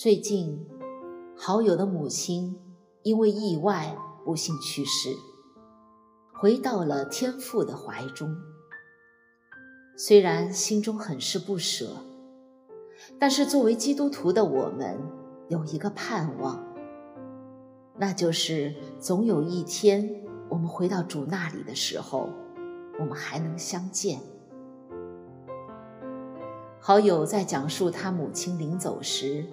最近，好友的母亲因为意外不幸去世，回到了天父的怀中。虽然心中很是不舍，但是作为基督徒的我们有一个盼望，那就是总有一天我们回到主那里的时候，我们还能相见。好友在讲述他母亲临走时。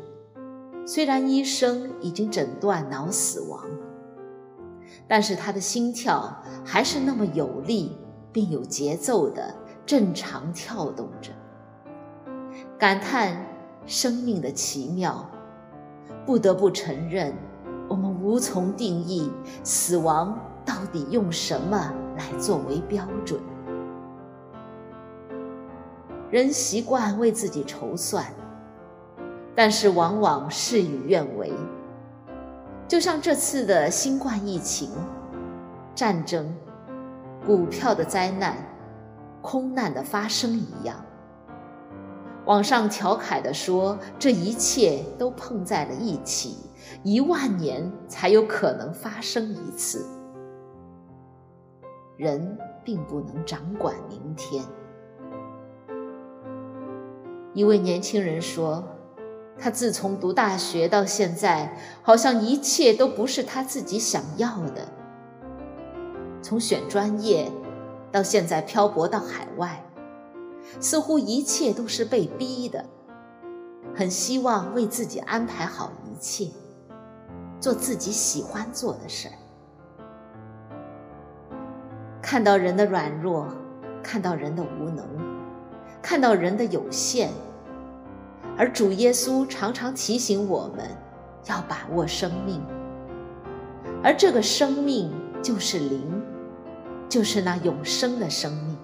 虽然医生已经诊断脑死亡，但是他的心跳还是那么有力并有节奏的正常跳动着，感叹生命的奇妙。不得不承认，我们无从定义死亡到底用什么来作为标准。人习惯为自己筹算。但是往往事与愿违，就像这次的新冠疫情、战争、股票的灾难、空难的发生一样。网上调侃地说，这一切都碰在了一起，一万年才有可能发生一次。人并不能掌管明天。一位年轻人说。他自从读大学到现在，好像一切都不是他自己想要的。从选专业，到现在漂泊到海外，似乎一切都是被逼的。很希望为自己安排好一切，做自己喜欢做的事儿。看到人的软弱，看到人的无能，看到人的有限。而主耶稣常常提醒我们，要把握生命，而这个生命就是灵，就是那永生的生命。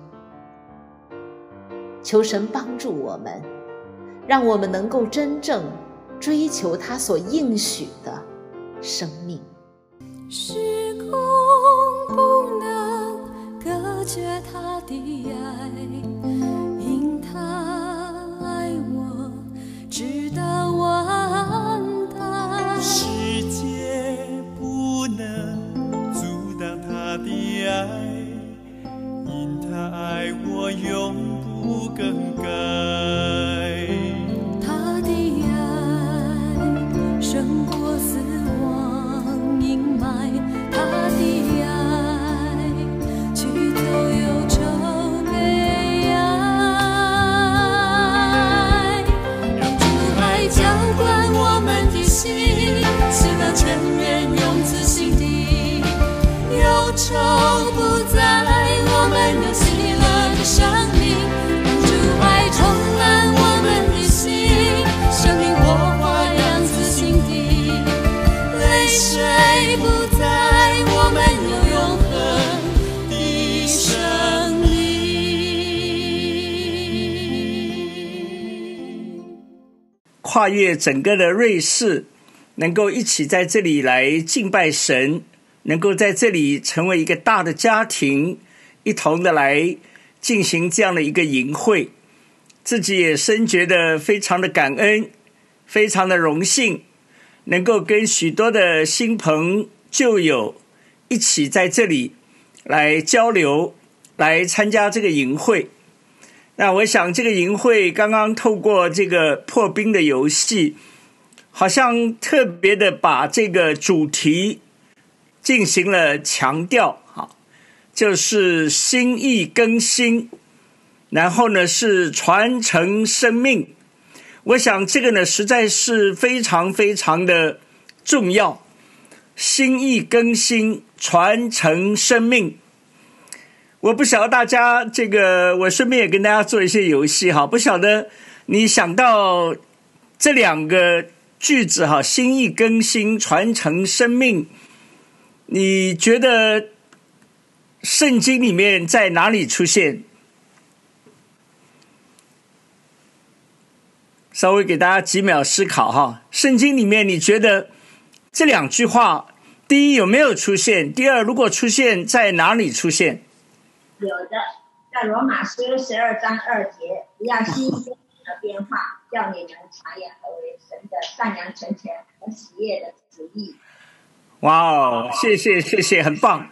求神帮助我们，让我们能够真正追求他所应许的生命。时空不能隔绝他的爱。因他永不更改。跨越整个的瑞士，能够一起在这里来敬拜神，能够在这里成为一个大的家庭，一同的来进行这样的一个营会，自己也深觉得非常的感恩，非常的荣幸，能够跟许多的新朋旧友一起在这里来交流，来参加这个营会。那我想，这个营会刚刚透过这个破冰的游戏，好像特别的把这个主题进行了强调，哈，就是心意更新，然后呢是传承生命。我想这个呢实在是非常非常的重要，心意更新，传承生命。我不晓得大家这个，我顺便也跟大家做一些游戏哈。不晓得你想到这两个句子哈，心意更新、传承生命，你觉得圣经里面在哪里出现？稍微给大家几秒思考哈。圣经里面你觉得这两句话，第一有没有出现？第二，如果出现在哪里出现？有的，在罗马书十二章二节，不要心的变化，叫你们察验何为神的善良、纯全和喜悦的旨意。哇哦，谢谢谢谢，很棒。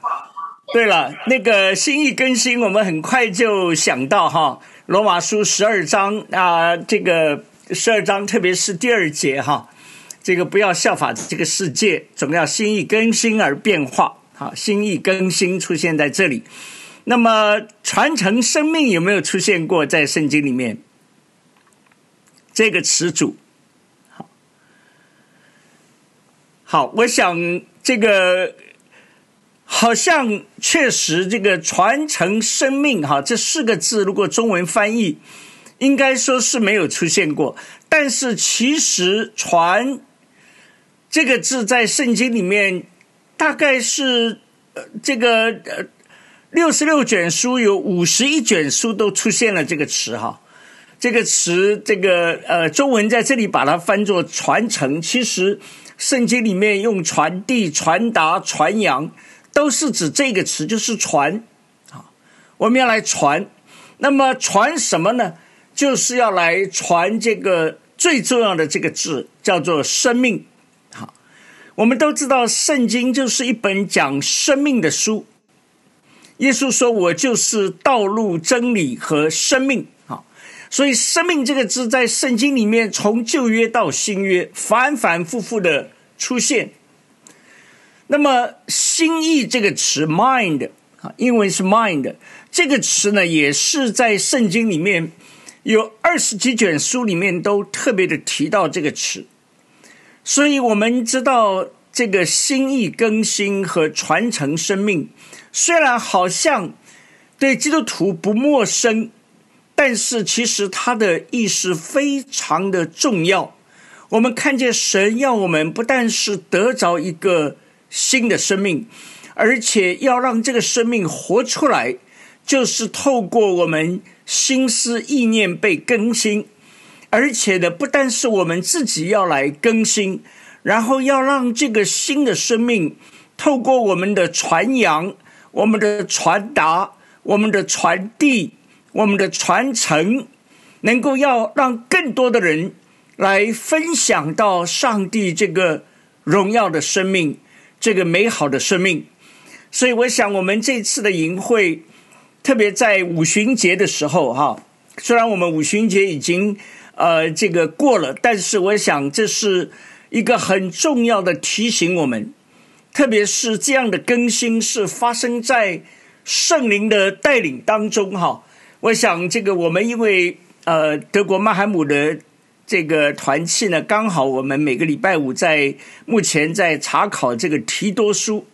对了，那个心意更新，我们很快就想到哈，《罗马书》十二章啊，这个十二章，特别是第二节哈，这个不要效法这个世界，总要心意更新而变化。好，心意更新出现在这里。那么，传承生命有没有出现过在圣经里面？这个词组，好，好，我想这个。好像确实，这个传承生命哈这四个字，如果中文翻译，应该说是没有出现过。但是其实“传”这个字在圣经里面，大概是呃这个呃六十六卷书有五十一卷书都出现了这个词哈。这个词，这个呃中文在这里把它翻作传承，其实圣经里面用传递、传达、传扬。都是指这个词，就是传，啊，我们要来传。那么传什么呢？就是要来传这个最重要的这个字，叫做生命。好，我们都知道，圣经就是一本讲生命的书。耶稣说：“我就是道路、真理和生命。”好，所以“生命”这个字在圣经里面，从旧约到新约，反反复复的出现。那么“心意”这个词，“mind” 啊，英文是 “mind” 这个词呢，也是在圣经里面有二十几卷书里面都特别的提到这个词。所以我们知道，这个心意更新和传承生命，虽然好像对基督徒不陌生，但是其实它的意思非常的重要。我们看见神要我们不但是得着一个。新的生命，而且要让这个生命活出来，就是透过我们心思意念被更新，而且呢，不单是我们自己要来更新，然后要让这个新的生命透过我们的传扬、我们的传达、我们的传递、我们的传承，能够要让更多的人来分享到上帝这个荣耀的生命。这个美好的生命，所以我想，我们这次的营会，特别在五旬节的时候，哈，虽然我们五旬节已经呃这个过了，但是我想这是一个很重要的提醒我们，特别是这样的更新是发生在圣灵的带领当中，哈。我想这个我们因为呃德国曼海姆的。这个团契呢，刚好我们每个礼拜五在目前在查考这个提多书，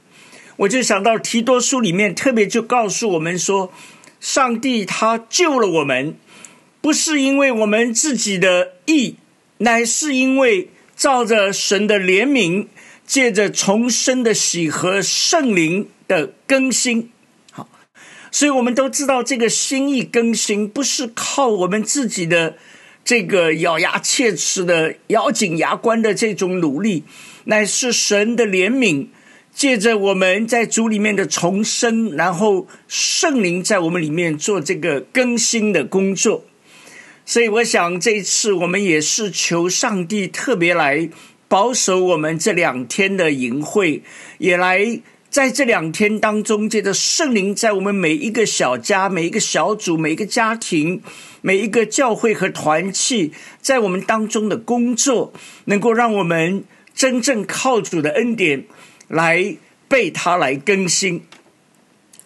我就想到提多书里面特别就告诉我们说，上帝他救了我们，不是因为我们自己的义，乃是因为照着神的怜悯，借着重生的喜和圣灵的更新。好，所以我们都知道这个心意更新不是靠我们自己的。这个咬牙切齿的、咬紧牙关的这种努力，乃是神的怜悯，借着我们在主里面的重生，然后圣灵在我们里面做这个更新的工作。所以，我想这一次我们也是求上帝特别来保守我们这两天的营会，也来。在这两天当中，借着圣灵在我们每一个小家、每一个小组、每一个家庭、每一个教会和团契，在我们当中的工作，能够让我们真正靠主的恩典来被他来更新。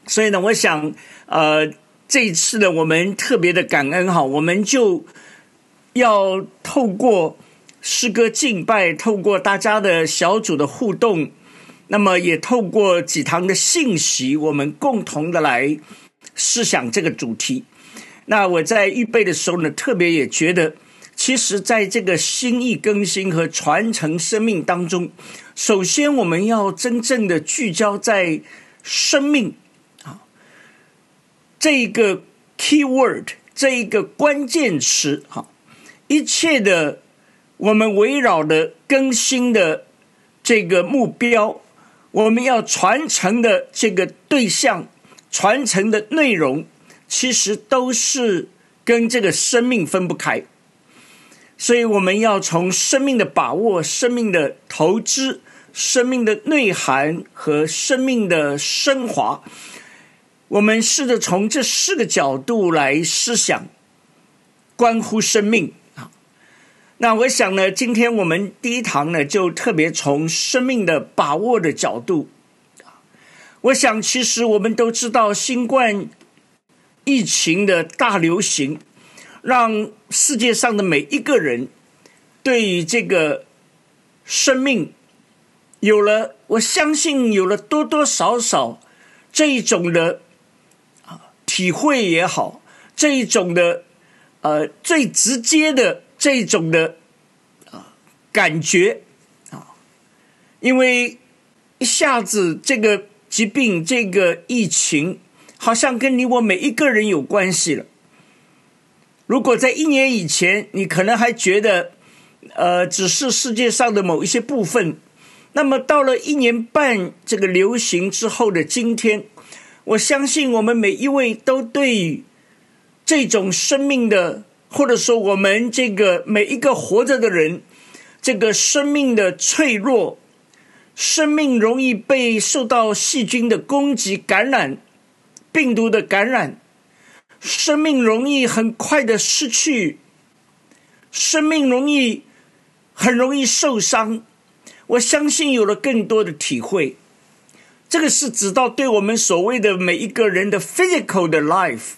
所以呢，我想，呃，这一次呢，我们特别的感恩哈，我们就要透过诗歌敬拜，透过大家的小组的互动。那么也透过几堂的信息，我们共同的来思想这个主题。那我在预备的时候呢，特别也觉得，其实在这个心意更新和传承生命当中，首先我们要真正的聚焦在生命啊这一个 key word 这一个关键词哈，一切的我们围绕的更新的这个目标。我们要传承的这个对象，传承的内容，其实都是跟这个生命分不开。所以我们要从生命的把握、生命的投资、生命的内涵和生命的升华，我们试着从这四个角度来思想，关乎生命。那我想呢，今天我们第一堂呢，就特别从生命的把握的角度。我想，其实我们都知道，新冠疫情的大流行，让世界上的每一个人对于这个生命有了，我相信有了多多少少这一种的啊体会也好，这一种的呃最直接的这种的啊感觉啊，因为一下子这个。疾病这个疫情，好像跟你我每一个人有关系了。如果在一年以前，你可能还觉得，呃，只是世界上的某一些部分，那么到了一年半这个流行之后的今天，我相信我们每一位都对于这种生命的，或者说我们这个每一个活着的人，这个生命的脆弱。生命容易被受到细菌的攻击、感染、病毒的感染，生命容易很快的失去，生命容易很容易受伤。我相信有了更多的体会，这个是指到对我们所谓的每一个人的 physical 的 life，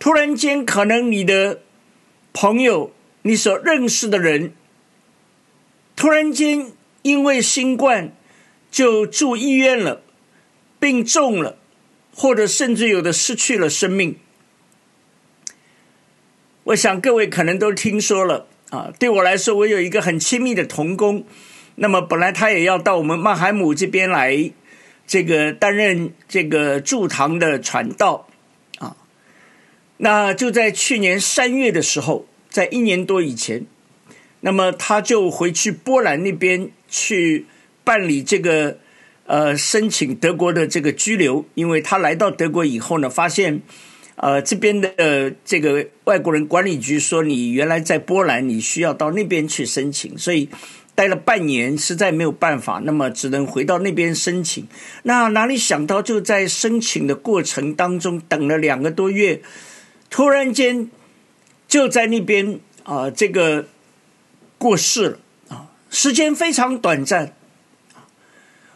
突然间可能你的朋友、你所认识的人，突然间。因为新冠就住医院了，病重了，或者甚至有的失去了生命。我想各位可能都听说了啊。对我来说，我有一个很亲密的同工，那么本来他也要到我们曼海姆这边来，这个担任这个驻堂的传道。那就在去年三月的时候，在一年多以前。那么他就回去波兰那边去办理这个呃申请德国的这个居留，因为他来到德国以后呢，发现呃这边的这个外国人管理局说你原来在波兰，你需要到那边去申请，所以待了半年实在没有办法，那么只能回到那边申请。那哪里想到就在申请的过程当中等了两个多月，突然间就在那边啊这个。过世了啊，时间非常短暂。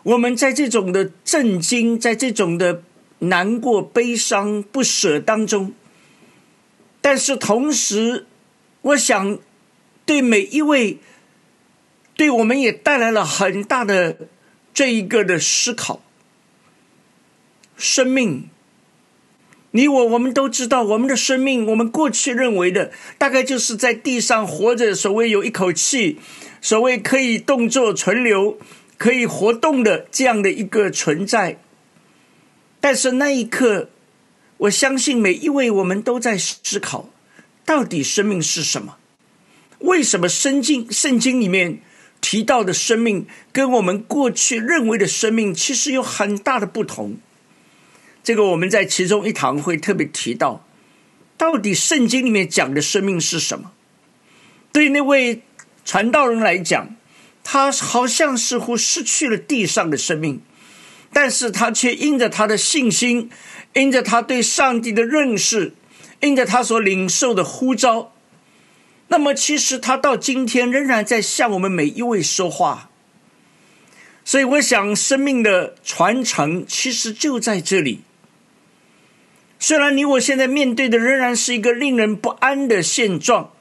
我们在这种的震惊，在这种的难过、悲伤、不舍当中，但是同时，我想对每一位，对我们也带来了很大的这一个的思考。生命。你我我们都知道，我们的生命，我们过去认为的，大概就是在地上活着，所谓有一口气，所谓可以动作存留、可以活动的这样的一个存在。但是那一刻，我相信每一位我们都在思考，到底生命是什么？为什么圣经圣经里面提到的生命，跟我们过去认为的生命，其实有很大的不同？这个我们在其中一堂会特别提到，到底圣经里面讲的生命是什么？对那位传道人来讲，他好像似乎失去了地上的生命，但是他却因着他的信心，因着他对上帝的认识，因着他所领受的呼召，那么其实他到今天仍然在向我们每一位说话。所以，我想生命的传承其实就在这里。虽然你我现在面对的仍然是一个令人不安的现状，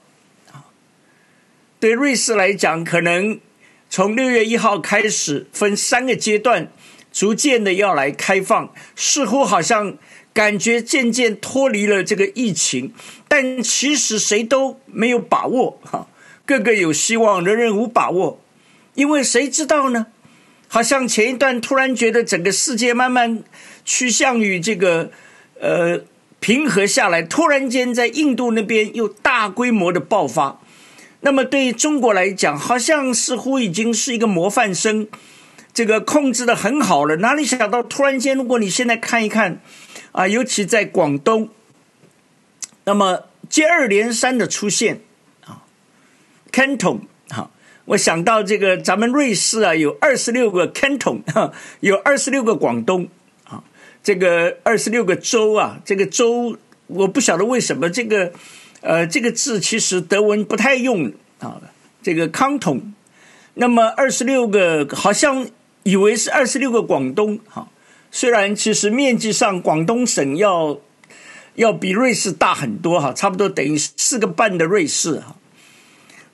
对瑞士来讲，可能从六月一号开始分三个阶段，逐渐的要来开放，似乎好像感觉渐渐脱离了这个疫情，但其实谁都没有把握，哈，个个有希望，人人无把握，因为谁知道呢？好像前一段突然觉得整个世界慢慢趋向于这个。呃，平和下来，突然间在印度那边又大规模的爆发。那么对于中国来讲，好像似乎已经是一个模范生，这个控制的很好了。哪里想到突然间，如果你现在看一看，啊，尤其在广东，那么接二连三的出现，啊，canton 哈，我想到这个咱们瑞士啊，有二十六个 canton，有二十六个广东，这个二十六个州啊，这个州我不晓得为什么这个呃这个字其实德文不太用啊，这个康统，那么二十六个好像以为是二十六个广东哈，虽然其实面积上广东省要。要比瑞士大很多哈，差不多等于四个半的瑞士哈。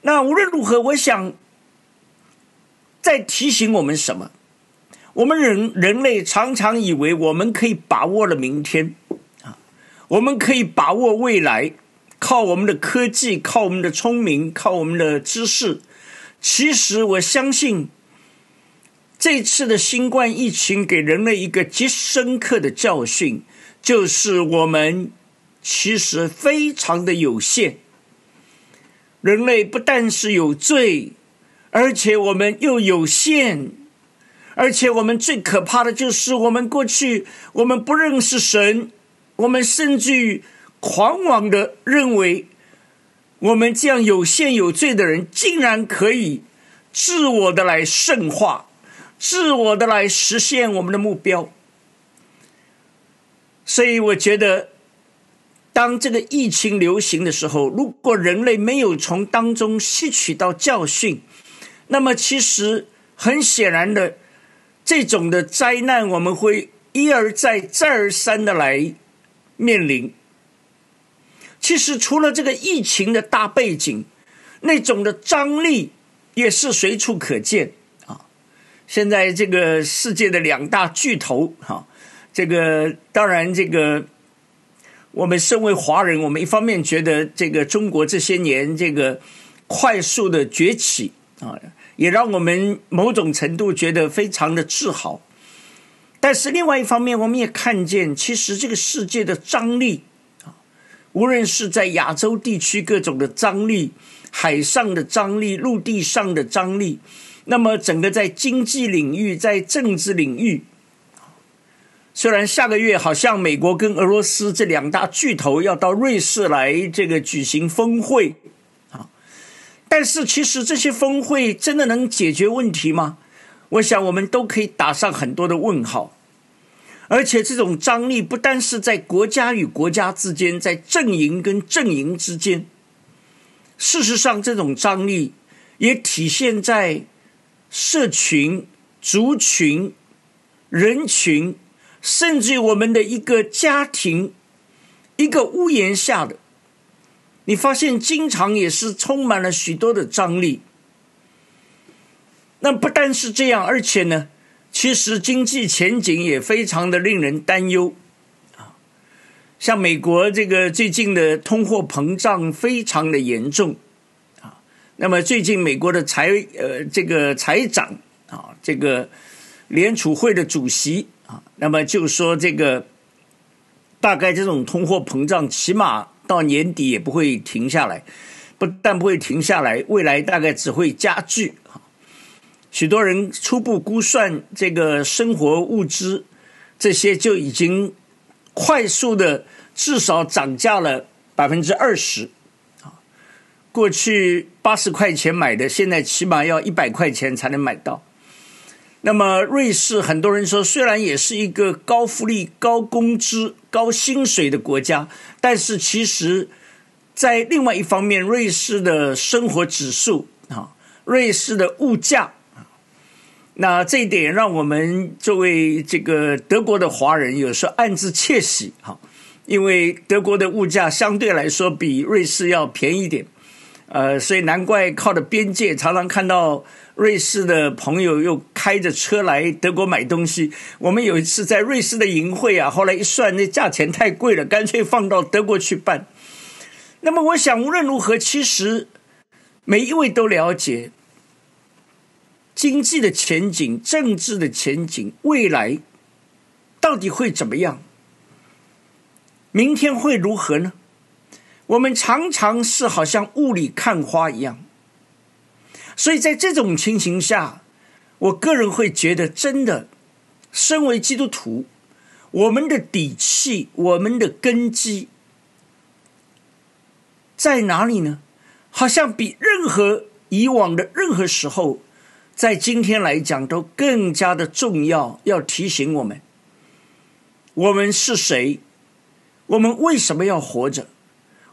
那无论如何，我想在提醒我们什么？我们人人类常常以为我们可以把握了明天啊，我们可以把握未来，靠我们的科技，靠我们的聪明，靠我们的知识。其实我相信，这次的新冠疫情给人类一个极深刻的教训。就是我们其实非常的有限，人类不但是有罪，而且我们又有限，而且我们最可怕的就是我们过去我们不认识神，我们甚至于狂妄的认为，我们这样有限有罪的人，竟然可以自我的来圣化，自我的来实现我们的目标。所以，我觉得，当这个疫情流行的时候，如果人类没有从当中吸取到教训，那么其实很显然的，这种的灾难我们会一而再、再而三的来面临。其实，除了这个疫情的大背景，那种的张力也是随处可见啊。现在这个世界的两大巨头，哈。这个当然，这个我们身为华人，我们一方面觉得这个中国这些年这个快速的崛起啊，也让我们某种程度觉得非常的自豪。但是另外一方面，我们也看见，其实这个世界的张力啊，无论是在亚洲地区各种的张力，海上的张力，陆地上的张力，那么整个在经济领域，在政治领域。虽然下个月好像美国跟俄罗斯这两大巨头要到瑞士来这个举行峰会，但是其实这些峰会真的能解决问题吗？我想我们都可以打上很多的问号。而且这种张力不单是在国家与国家之间，在阵营跟阵营之间，事实上这种张力也体现在社群、族群、人群。甚至我们的一个家庭，一个屋檐下的，你发现经常也是充满了许多的张力。那不但是这样，而且呢，其实经济前景也非常的令人担忧啊。像美国这个最近的通货膨胀非常的严重啊。那么最近美国的财呃这个财长啊，这个联储会的主席。啊，那么就说这个，大概这种通货膨胀，起码到年底也不会停下来，不但不会停下来，未来大概只会加剧。许多人初步估算，这个生活物资这些就已经快速的至少涨价了百分之二十。过去八十块钱买的，现在起码要一百块钱才能买到。那么，瑞士很多人说，虽然也是一个高福利、高工资、高薪水的国家，但是其实，在另外一方面，瑞士的生活指数啊，瑞士的物价啊，那这一点让我们作为这个德国的华人有时候暗自窃喜哈，因为德国的物价相对来说比瑞士要便宜点，呃，所以难怪靠的边界常常看到。瑞士的朋友又开着车来德国买东西。我们有一次在瑞士的营会啊，后来一算，那价钱太贵了，干脆放到德国去办。那么，我想无论如何，其实每一位都了解经济的前景、政治的前景，未来到底会怎么样？明天会如何呢？我们常常是好像雾里看花一样。所以在这种情形下，我个人会觉得，真的，身为基督徒，我们的底气、我们的根基在哪里呢？好像比任何以往的任何时候，在今天来讲都更加的重要，要提醒我们：我们是谁？我们为什么要活着？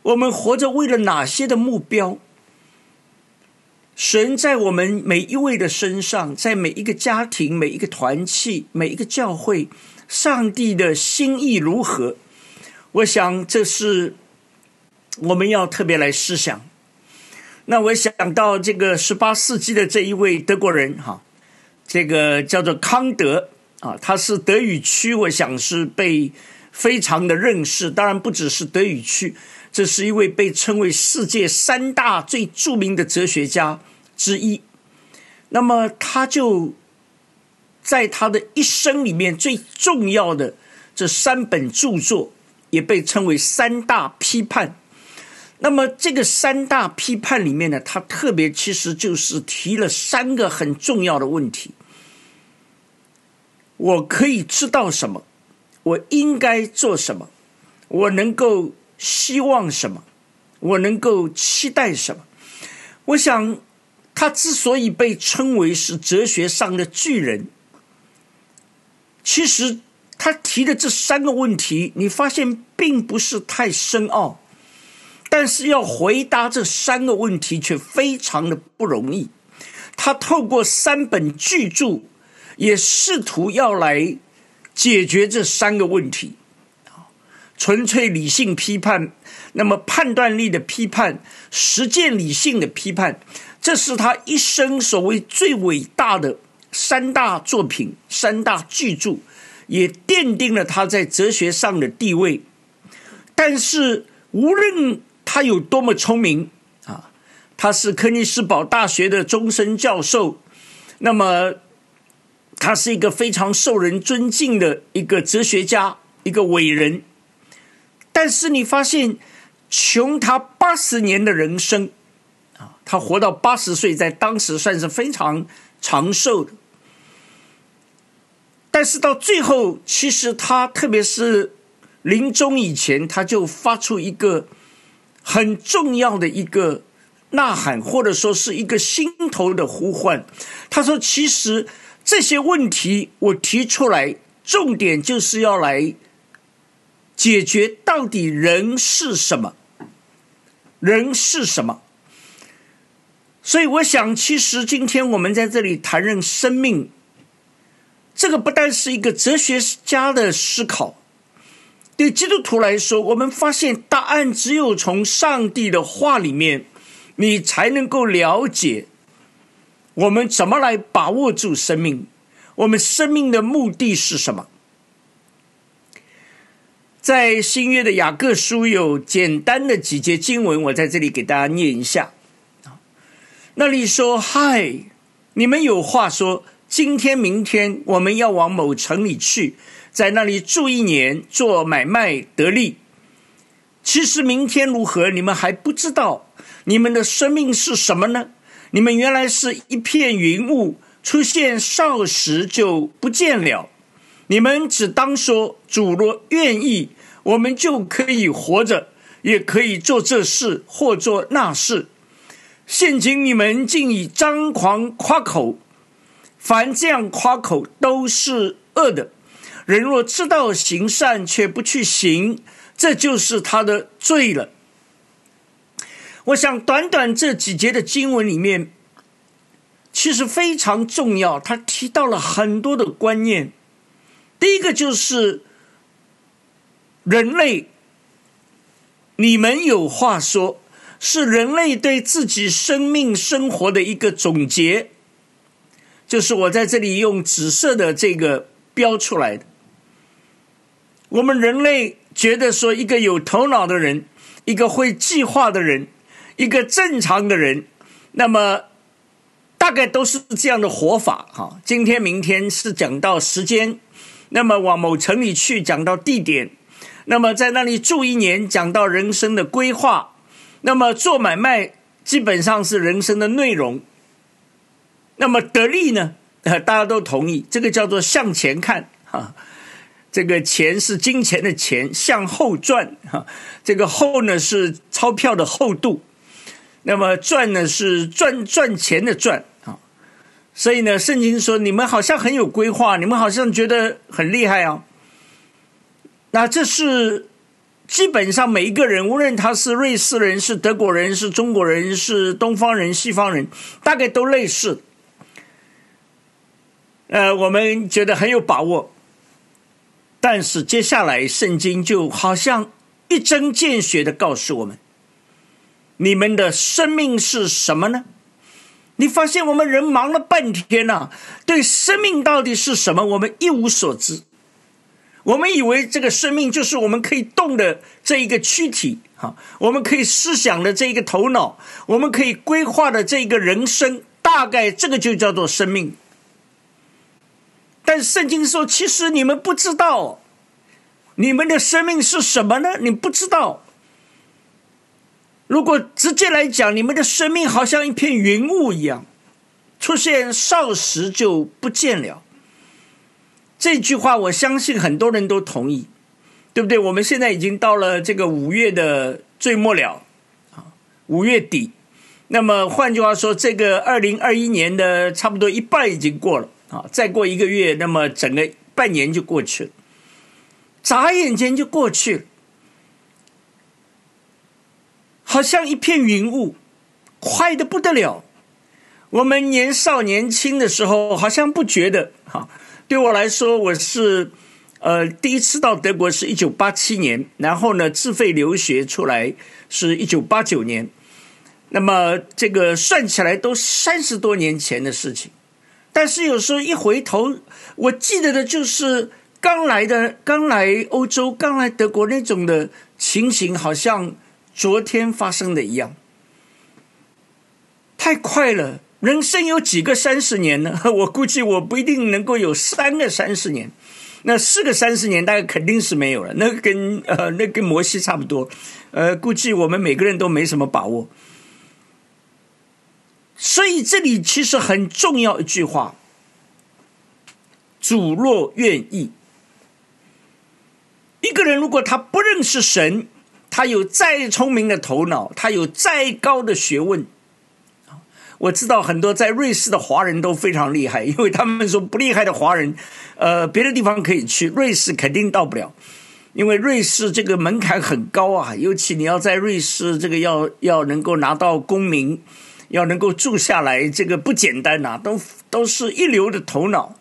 我们活着为了哪些的目标？神在我们每一位的身上，在每一个家庭、每一个团契、每一个教会，上帝的心意如何？我想这是我们要特别来思想。那我想到这个十八世纪的这一位德国人，哈，这个叫做康德啊，他是德语区，我想是被非常的认识。当然不只是德语区。这是一位被称为世界三大最著名的哲学家之一。那么，他就在他的一生里面最重要的这三本著作，也被称为三大批判。那么，这个三大批判里面呢，他特别其实就是提了三个很重要的问题：我可以知道什么？我应该做什么？我能够。希望什么？我能够期待什么？我想，他之所以被称为是哲学上的巨人，其实他提的这三个问题，你发现并不是太深奥，但是要回答这三个问题却非常的不容易。他透过三本巨著，也试图要来解决这三个问题。纯粹理性批判，那么判断力的批判，实践理性的批判，这是他一生所谓最伟大的三大作品、三大巨著，也奠定了他在哲学上的地位。但是，无论他有多么聪明啊，他是柯尼斯堡大学的终身教授，那么他是一个非常受人尊敬的一个哲学家，一个伟人。但是你发现，穷他八十年的人生，啊，他活到八十岁，在当时算是非常长寿的。但是到最后，其实他特别是临终以前，他就发出一个很重要的一个呐喊，或者说是一个心头的呼唤。他说：“其实这些问题我提出来，重点就是要来。”解决到底人是什么？人是什么？所以我想，其实今天我们在这里谈论生命，这个不但是一个哲学家的思考，对基督徒来说，我们发现答案只有从上帝的话里面，你才能够了解我们怎么来把握住生命，我们生命的目的是什么。在新约的雅各书有简单的几节经文，我在这里给大家念一下。那里说：“嗨，你们有话说，今天、明天我们要往某城里去，在那里住一年，做买卖得利。其实明天如何，你们还不知道。你们的生命是什么呢？你们原来是一片云雾，出现少时就不见了。”你们只当说主若愿意，我们就可以活着，也可以做这事或做那事。现今你们竟以张狂夸口，凡这样夸口都是恶的。人若知道行善却不去行，这就是他的罪了。我想，短短这几节的经文里面，其实非常重要，他提到了很多的观念。第一个就是人类，你们有话说，是人类对自己生命生活的一个总结。就是我在这里用紫色的这个标出来的。我们人类觉得说，一个有头脑的人，一个会计划的人，一个正常的人，那么大概都是这样的活法。哈，今天、明天是讲到时间。那么往某城里去，讲到地点；那么在那里住一年，讲到人生的规划；那么做买卖，基本上是人生的内容。那么得利呢？大家都同意，这个叫做向前看哈。这个钱是金钱的钱，向后赚哈。这个厚呢是钞票的厚度。那么赚呢是赚赚钱的赚。所以呢，圣经说你们好像很有规划，你们好像觉得很厉害啊。那这是基本上每一个人，无论他是瑞士人、是德国人、是中国人、是东方人、西方人，大概都类似。呃，我们觉得很有把握，但是接下来圣经就好像一针见血的告诉我们：你们的生命是什么呢？你发现我们人忙了半天呐，对生命到底是什么，我们一无所知。我们以为这个生命就是我们可以动的这一个躯体，哈，我们可以思想的这一个头脑，我们可以规划的这一个人生，大概这个就叫做生命。但圣经说，其实你们不知道，你们的生命是什么呢？你不知道。如果直接来讲，你们的生命好像一片云雾一样，出现少时就不见了。这句话，我相信很多人都同意，对不对？我们现在已经到了这个五月的最末了，啊，五月底。那么换句话说，这个二零二一年的差不多一半已经过了啊，再过一个月，那么整个半年就过去了，眨眼间就过去了。好像一片云雾，快的不得了。我们年少年轻的时候，好像不觉得哈。对我来说，我是呃第一次到德国是一九八七年，然后呢自费留学出来是一九八九年。那么这个算起来都三十多年前的事情。但是有时候一回头，我记得的就是刚来的、刚来欧洲、刚来德国那种的情形，好像。昨天发生的一样，太快了。人生有几个三十年呢？我估计我不一定能够有三个三十年，那四个三十年大概肯定是没有了。那跟呃，那跟摩西差不多。呃，估计我们每个人都没什么把握。所以这里其实很重要一句话：主若愿意，一个人如果他不认识神。他有再聪明的头脑，他有再高的学问，我知道很多在瑞士的华人都非常厉害，因为他们说不厉害的华人，呃，别的地方可以去，瑞士肯定到不了，因为瑞士这个门槛很高啊，尤其你要在瑞士这个要要能够拿到公民，要能够住下来，这个不简单呐，都都是一流的头脑。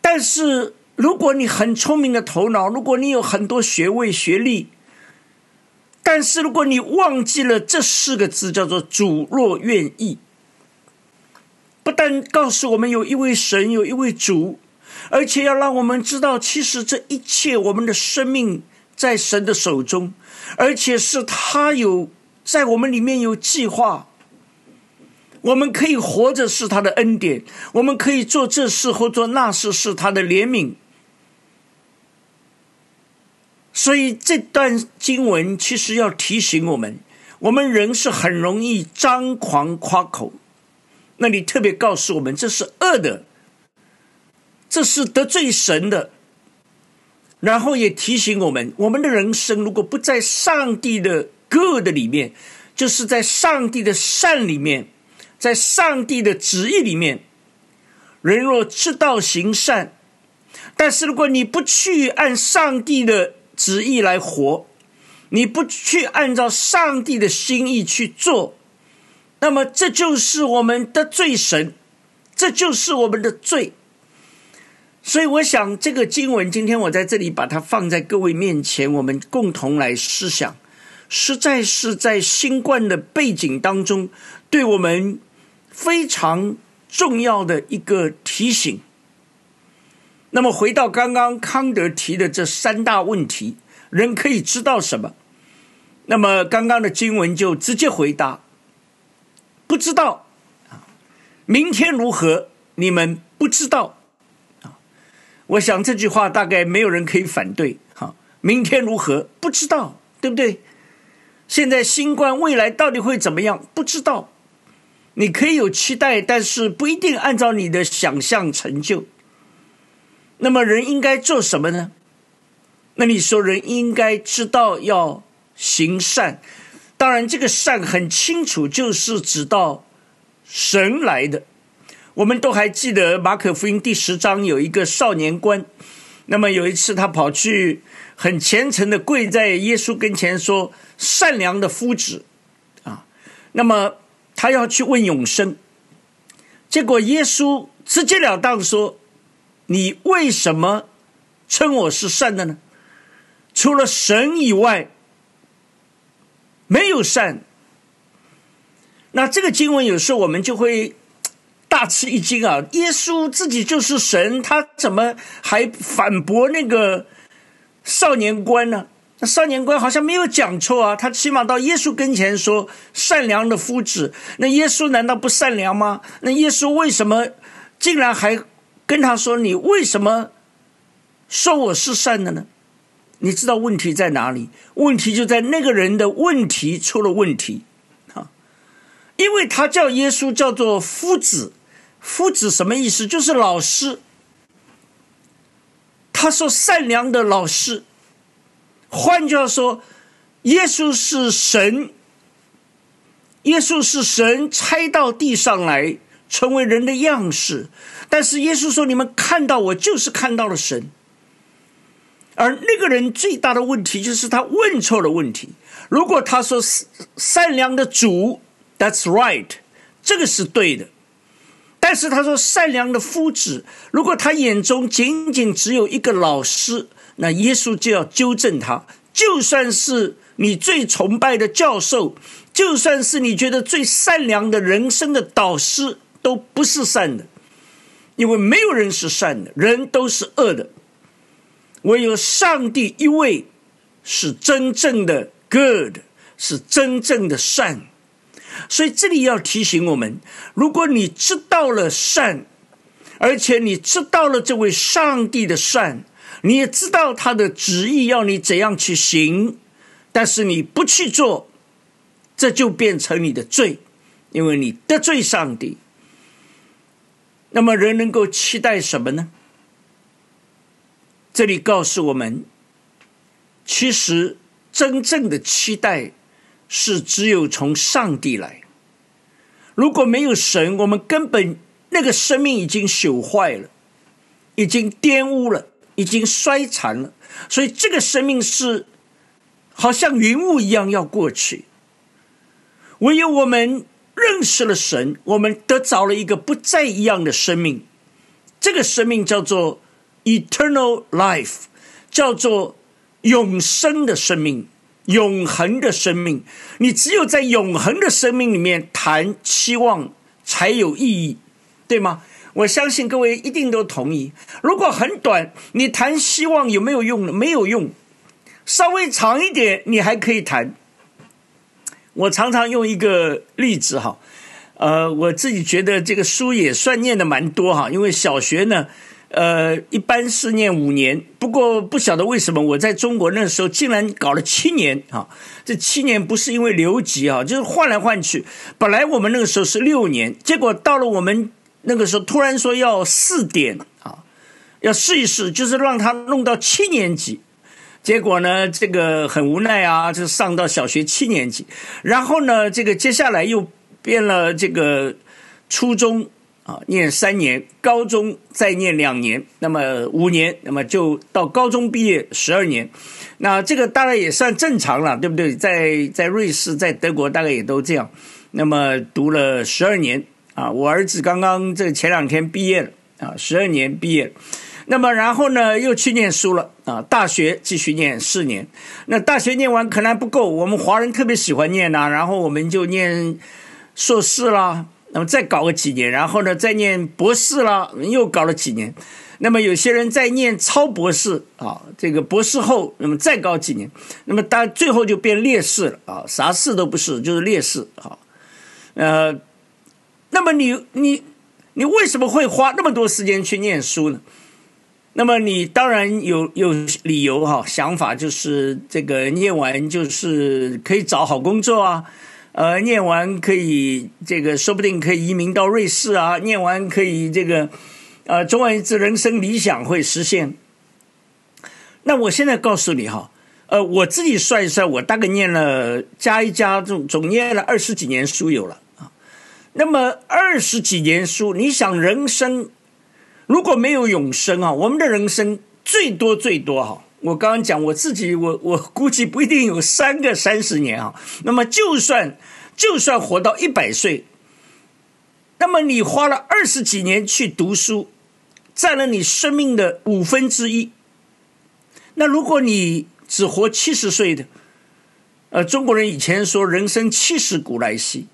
但是如果你很聪明的头脑，如果你有很多学位学历，但是，如果你忘记了这四个字，叫做“主若愿意”，不但告诉我们有一位神，有一位主，而且要让我们知道，其实这一切我们的生命在神的手中，而且是他有在我们里面有计划。我们可以活着是他的恩典，我们可以做这事或做那事是他的怜悯。所以这段经文其实要提醒我们，我们人是很容易张狂夸口。那里特别告诉我们，这是恶的，这是得罪神的。然后也提醒我们，我们的人生如果不在上帝的 good 里面，就是在上帝的善里面，在上帝的旨意里面，人若知道行善，但是如果你不去按上帝的。旨意来活，你不去按照上帝的心意去做，那么这就是我们的罪神，这就是我们的罪。所以，我想这个经文今天我在这里把它放在各位面前，我们共同来思想，实在是在新冠的背景当中，对我们非常重要的一个提醒。那么回到刚刚康德提的这三大问题，人可以知道什么？那么刚刚的经文就直接回答：不知道啊，明天如何？你们不知道啊。我想这句话大概没有人可以反对。哈，明天如何？不知道，对不对？现在新冠未来到底会怎么样？不知道。你可以有期待，但是不一定按照你的想象成就。那么人应该做什么呢？那你说人应该知道要行善，当然，这个善很清楚，就是指到神来的。我们都还记得马可福音第十章有一个少年官，那么有一次他跑去很虔诚的跪在耶稣跟前说：“善良的夫子啊！”那么他要去问永生，结果耶稣直截了当说：“你为什么称我是善的呢？除了神以外。”没有善，那这个经文有时候我们就会大吃一惊啊！耶稣自己就是神，他怎么还反驳那个少年官呢？那少年官好像没有讲错啊，他起码到耶稣跟前说善良的夫子，那耶稣难道不善良吗？那耶稣为什么竟然还跟他说你为什么说我是善的呢？你知道问题在哪里？问题就在那个人的问题出了问题，啊，因为他叫耶稣叫做夫子，夫子什么意思？就是老师。他说善良的老师，换句话说，耶稣是神，耶稣是神拆到地上来成为人的样式，但是耶稣说：“你们看到我，就是看到了神。”而那个人最大的问题就是他问错了问题。如果他说善良的主，That's right，这个是对的。但是他说善良的夫子，如果他眼中仅仅只有一个老师，那耶稣就要纠正他。就算是你最崇拜的教授，就算是你觉得最善良的人生的导师，都不是善的，因为没有人是善的，人都是恶的。唯有上帝一位是真正的 good，是真正的善。所以这里要提醒我们：如果你知道了善，而且你知道了这位上帝的善，你也知道他的旨意要你怎样去行，但是你不去做，这就变成你的罪，因为你得罪上帝。那么人能够期待什么呢？这里告诉我们，其实真正的期待是只有从上帝来。如果没有神，我们根本那个生命已经朽坏了，已经玷污了，已经衰残了。所以这个生命是好像云雾一样要过去。唯有我们认识了神，我们得着了一个不再一样的生命。这个生命叫做。Eternal life 叫做永生的生命，永恒的生命。你只有在永恒的生命里面谈期望才有意义，对吗？我相信各位一定都同意。如果很短，你谈希望有没有用呢？没有用。稍微长一点，你还可以谈。我常常用一个例子哈，呃，我自己觉得这个书也算念的蛮多哈，因为小学呢。呃，一般是念五年，不过不晓得为什么我在中国那时候竟然搞了七年啊！这七年不是因为留级啊，就是换来换去。本来我们那个时候是六年，结果到了我们那个时候突然说要试点啊，要试一试，就是让他弄到七年级。结果呢，这个很无奈啊，就上到小学七年级。然后呢，这个接下来又变了这个初中。啊，念三年，高中再念两年，那么五年，那么就到高中毕业十二年。那这个大概也算正常了，对不对？在在瑞士，在德国，大概也都这样。那么读了十二年啊，我儿子刚刚这前两天毕业了啊，十二年毕业。那么然后呢，又去念书了啊，大学继续念四年。那大学念完可能还不够，我们华人特别喜欢念呐，然后我们就念硕士啦。那么再搞个几年，然后呢，再念博士啦，又搞了几年。那么有些人在念超博士啊，这个博士后，那么再搞几年，那么到最后就变烈士了啊，啥事都不是，就是烈士啊。呃，那么你你你为什么会花那么多时间去念书呢？那么你当然有有理由哈，想法就是这个念完就是可以找好工作啊。呃，念完可以这个，说不定可以移民到瑞士啊！念完可以这个，呃，总而言之，人生理想会实现。那我现在告诉你哈，呃，我自己算一算，我大概念了加一加，总总念了二十几年书有了啊。那么二十几年书，你想人生如果没有永生啊，我们的人生最多最多哈，我刚刚讲我自己，我我估计不一定有三个三十年啊。那么就算就算活到一百岁，那么你花了二十几年去读书，占了你生命的五分之一。那如果你只活七十岁的，呃，中国人以前说人生七十古来稀，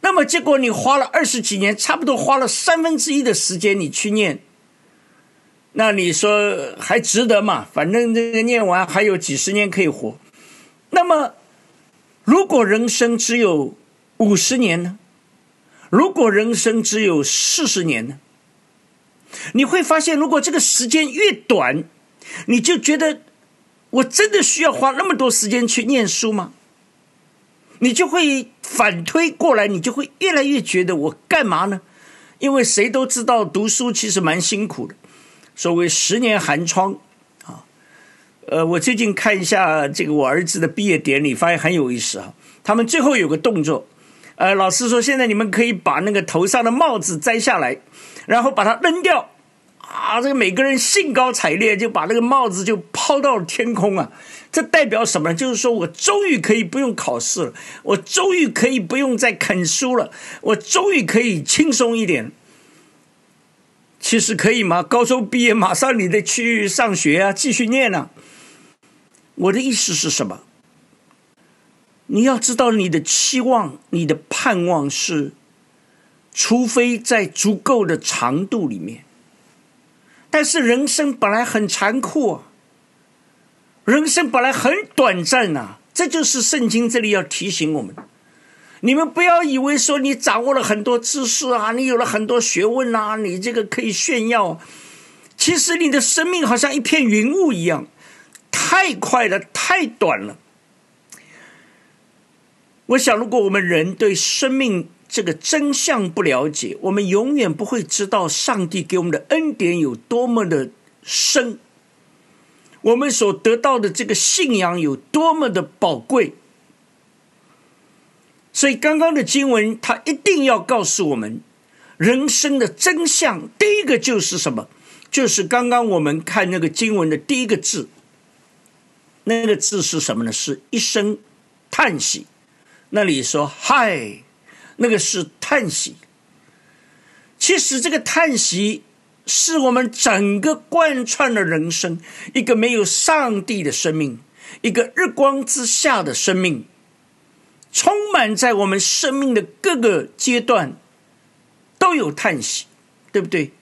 那么结果你花了二十几年，差不多花了三分之一的时间你去念，那你说还值得吗？反正这个念完还有几十年可以活。那么，如果人生只有五十年呢？如果人生只有四十年呢？你会发现，如果这个时间越短，你就觉得。我真的需要花那么多时间去念书吗？你就会反推过来，你就会越来越觉得我干嘛呢？因为谁都知道读书其实蛮辛苦的，所谓十年寒窗啊。呃，我最近看一下这个我儿子的毕业典礼，发现很有意思啊。他们最后有个动作，呃，老师说现在你们可以把那个头上的帽子摘下来，然后把它扔掉。啊，这个每个人兴高采烈就把那个帽子就抛到了天空啊！这代表什么？就是说我终于可以不用考试了，我终于可以不用再啃书了，我终于可以轻松一点。其实可以吗？高中毕业马上你得去上学啊，继续念啊。我的意思是什么？你要知道，你的期望、你的盼望是，除非在足够的长度里面。但是人生本来很残酷，人生本来很短暂呐，这就是圣经这里要提醒我们：你们不要以为说你掌握了很多知识啊，你有了很多学问啊，你这个可以炫耀。其实你的生命好像一片云雾一样，太快了，太短了。我想，如果我们人对生命，这个真相不了解，我们永远不会知道上帝给我们的恩典有多么的深，我们所得到的这个信仰有多么的宝贵。所以，刚刚的经文，它一定要告诉我们人生的真相。第一个就是什么？就是刚刚我们看那个经文的第一个字，那个字是什么呢？是一声叹息。那里说：“嗨。”那个是叹息，其实这个叹息是我们整个贯穿的人生，一个没有上帝的生命，一个日光之下的生命，充满在我们生命的各个阶段都有叹息，对不对？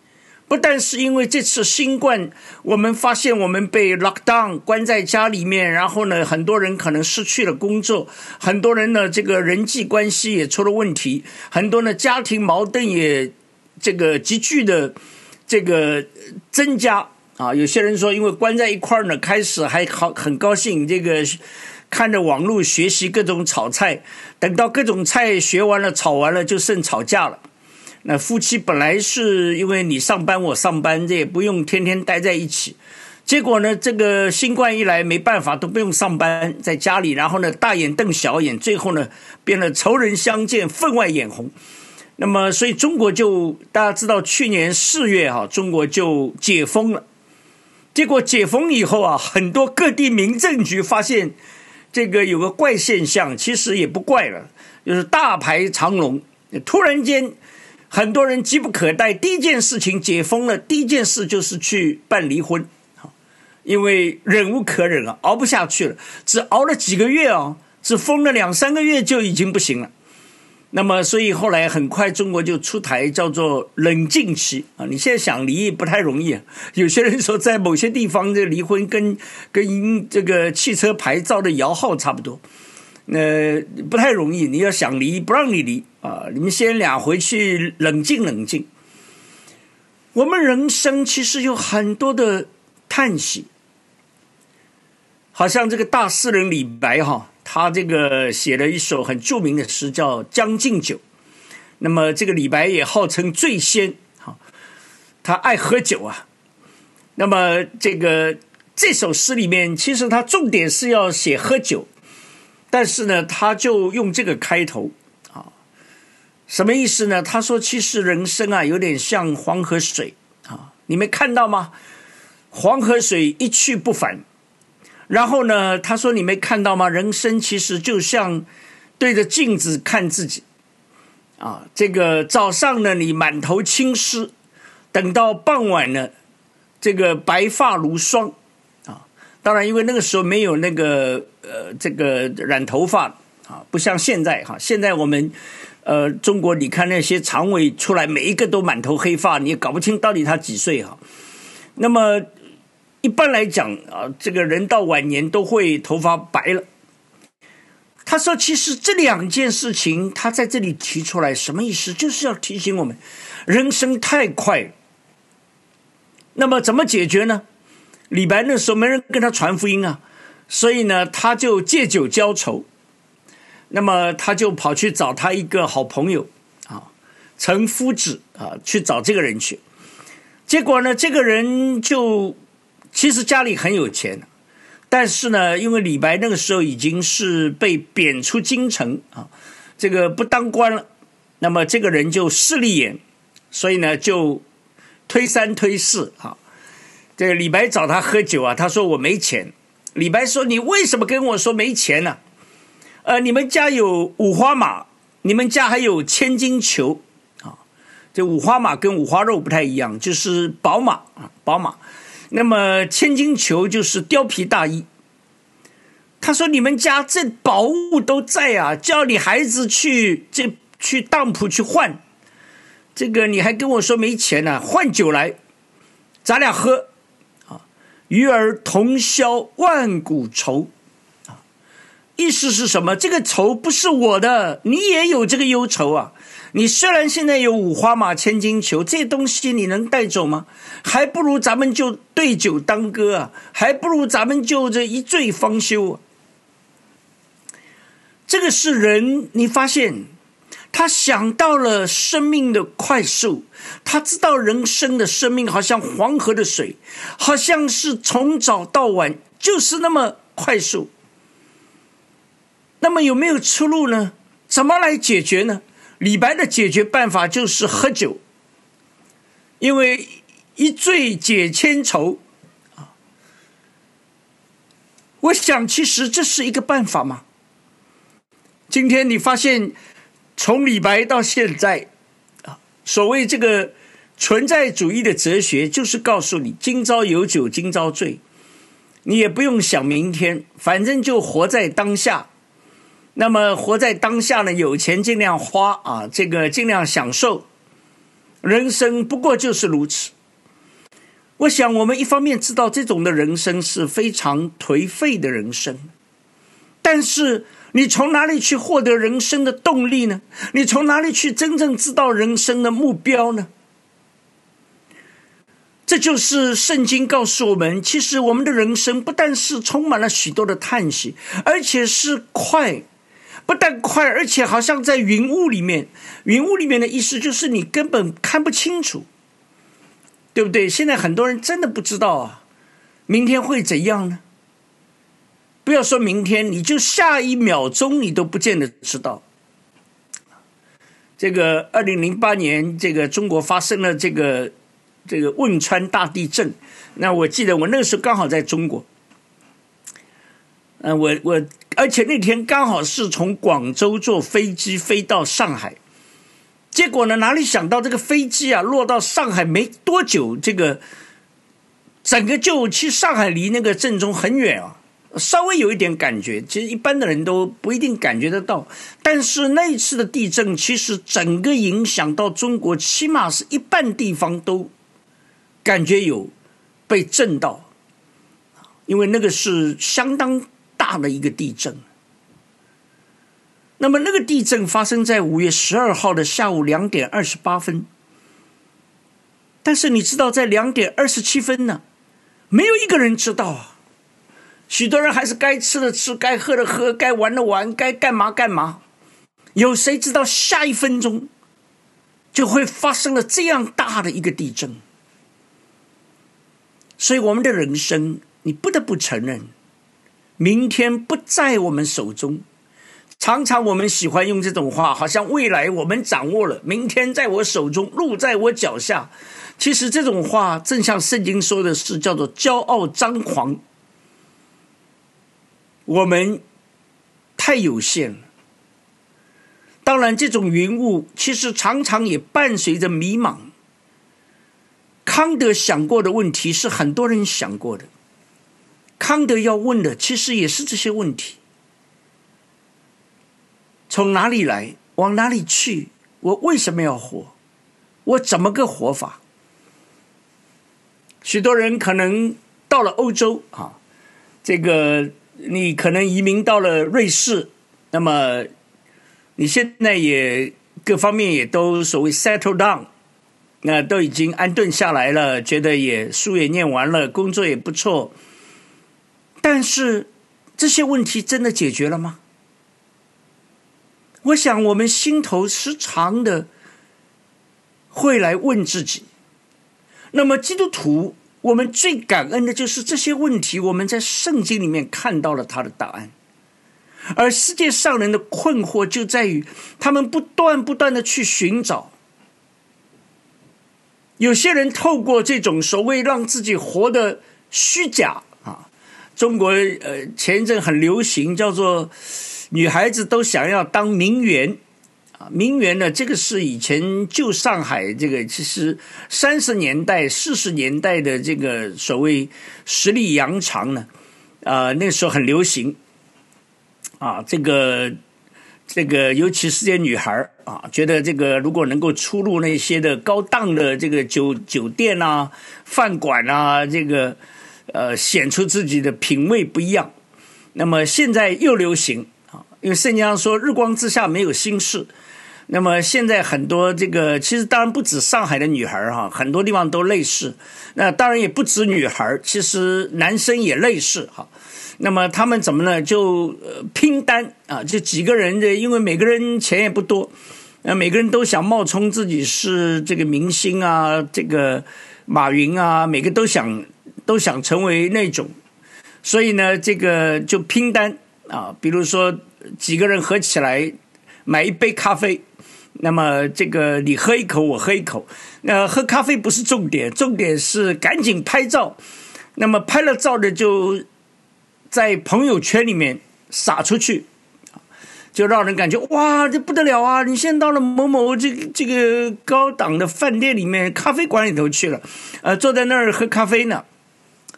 不但是因为这次新冠，我们发现我们被 lock down 关在家里面，然后呢，很多人可能失去了工作，很多人呢，这个人际关系也出了问题，很多呢，家庭矛盾也这个急剧的这个增加啊。有些人说，因为关在一块儿呢，开始还好很高兴，这个看着网络学习各种炒菜，等到各种菜学完了、炒完了，就剩吵架了。那夫妻本来是因为你上班我上班，这也不用天天待在一起。结果呢，这个新冠一来，没办法都不用上班，在家里，然后呢大眼瞪小眼，最后呢变得仇人相见分外眼红。那么，所以中国就大家知道，去年四月哈，中国就解封了。结果解封以后啊，很多各地民政局发现这个有个怪现象，其实也不怪了，就是大排长龙，突然间。很多人急不可待，第一件事情解封了，第一件事就是去办离婚，因为忍无可忍了，熬不下去了，只熬了几个月啊，只封了两三个月就已经不行了。那么，所以后来很快中国就出台叫做冷静期啊。你现在想离不太容易啊。有些人说，在某些地方这离婚跟跟这个汽车牌照的摇号差不多。那不太容易，你要想离，不让你离啊！你们先俩回去冷静冷静。我们人生其实有很多的叹息，好像这个大诗人李白哈，他这个写了一首很著名的诗叫《将进酒》。那么这个李白也号称醉仙，哈，他爱喝酒啊。那么这个这首诗里面，其实他重点是要写喝酒，但是呢，他就用这个开头，什么意思呢？他说，其实人生啊，有点像黄河水啊，你没看到吗？黄河水一去不返。然后呢，他说，你没看到吗？人生其实就像对着镜子看自己啊，这个早上呢，你满头青丝，等到傍晚呢。这个白发如霜啊，当然，因为那个时候没有那个呃，这个染头发啊，不像现在哈。现在我们呃，中国你看那些常委出来，每一个都满头黑发，你也搞不清到底他几岁哈。那么一般来讲啊，这个人到晚年都会头发白了。他说：“其实这两件事情，他在这里提出来，什么意思？就是要提醒我们，人生太快。”那么怎么解决呢？李白那时候没人跟他传福音啊，所以呢，他就借酒浇愁。那么他就跑去找他一个好朋友啊，陈夫子啊，去找这个人去。结果呢，这个人就其实家里很有钱，但是呢，因为李白那个时候已经是被贬出京城啊，这个不当官了。那么这个人就势利眼，所以呢就。推三推四，啊，这个李白找他喝酒啊，他说我没钱。李白说：“你为什么跟我说没钱呢？呃，你们家有五花马，你们家还有千金裘啊。这五花马跟五花肉不太一样，就是宝马啊，宝马。那么千金裘就是貂皮大衣。他说你们家这宝物都在啊，叫你孩子去这去当铺去换。”这个你还跟我说没钱呢？换酒来，咱俩喝，啊，与尔同销万古愁，意思是什么？这个愁不是我的，你也有这个忧愁啊。你虽然现在有五花马、千金裘，这东西你能带走吗？还不如咱们就对酒当歌啊，还不如咱们就这一醉方休啊。这个是人，你发现？他想到了生命的快速，他知道人生的生命好像黄河的水，好像是从早到晚就是那么快速。那么有没有出路呢？怎么来解决呢？李白的解决办法就是喝酒，因为一醉解千愁啊。我想，其实这是一个办法嘛。今天你发现。从李白到现在，啊，所谓这个存在主义的哲学，就是告诉你：今朝有酒今朝醉，你也不用想明天，反正就活在当下。那么活在当下呢？有钱尽量花啊，这个尽量享受。人生不过就是如此。我想，我们一方面知道这种的人生是非常颓废的人生，但是。你从哪里去获得人生的动力呢？你从哪里去真正知道人生的目标呢？这就是圣经告诉我们：其实我们的人生不但是充满了许多的叹息，而且是快，不但快，而且好像在云雾里面。云雾里面的意思就是你根本看不清楚，对不对？现在很多人真的不知道啊，明天会怎样呢？不要说明天，你就下一秒钟你都不见得知道。这个二零零八年，这个中国发生了这个这个汶川大地震。那我记得我那个时候刚好在中国。嗯，我我而且那天刚好是从广州坐飞机飞到上海，结果呢，哪里想到这个飞机啊落到上海没多久，这个整个就其实上海离那个震中很远啊。稍微有一点感觉，其实一般的人都不一定感觉得到。但是那一次的地震，其实整个影响到中国，起码是一半地方都感觉有被震到，因为那个是相当大的一个地震。那么那个地震发生在五月十二号的下午两点二十八分，但是你知道，在两点二十七分呢，没有一个人知道啊。许多人还是该吃的吃，该喝的喝，该玩的玩，该干嘛干嘛。有谁知道下一分钟就会发生了这样大的一个地震？所以我们的人生，你不得不承认，明天不在我们手中。常常我们喜欢用这种话，好像未来我们掌握了，明天在我手中，路在我脚下。其实这种话，正像圣经说的是，叫做骄傲张狂。我们太有限了。当然，这种云雾其实常常也伴随着迷茫。康德想过的问题是很多人想过的，康德要问的其实也是这些问题。从哪里来，往哪里去？我为什么要活？我怎么个活法？许多人可能到了欧洲啊，这个你可能移民到了瑞士，那么你现在也各方面也都所谓 settle down，那都已经安顿下来了，觉得也书也念完了，工作也不错，但是这些问题真的解决了吗？我想，我们心头时常的会来问自己。那么，基督徒，我们最感恩的就是这些问题，我们在圣经里面看到了他的答案。而世界上人的困惑就在于，他们不断不断的去寻找。有些人透过这种所谓让自己活得虚假，中国呃前一阵很流行，叫做。女孩子都想要当名媛，啊，名媛呢？这个是以前旧上海这个，其实三十年代、四十年代的这个所谓实力扬长呢，啊，那时候很流行，啊，这个这个，尤其是这些女孩啊，觉得这个如果能够出入那些的高档的这个酒酒店啊、饭馆啊，这个呃，显出自己的品味不一样。那么现在又流行啊。因为圣经上说“日光之下没有新事”，那么现在很多这个其实当然不止上海的女孩哈，很多地方都类似。那当然也不止女孩，其实男生也类似哈。那么他们怎么呢？就拼单啊，就几个人的，因为每个人钱也不多，那，每个人都想冒充自己是这个明星啊，这个马云啊，每个都想都想成为那种，所以呢，这个就拼单啊，比如说。几个人合起来买一杯咖啡，那么这个你喝一口，我喝一口。那喝咖啡不是重点，重点是赶紧拍照。那么拍了照的就在朋友圈里面撒出去，就让人感觉哇，这不得了啊！你现在到了某某这个这个高档的饭店里面、咖啡馆里头去了，呃，坐在那儿喝咖啡呢，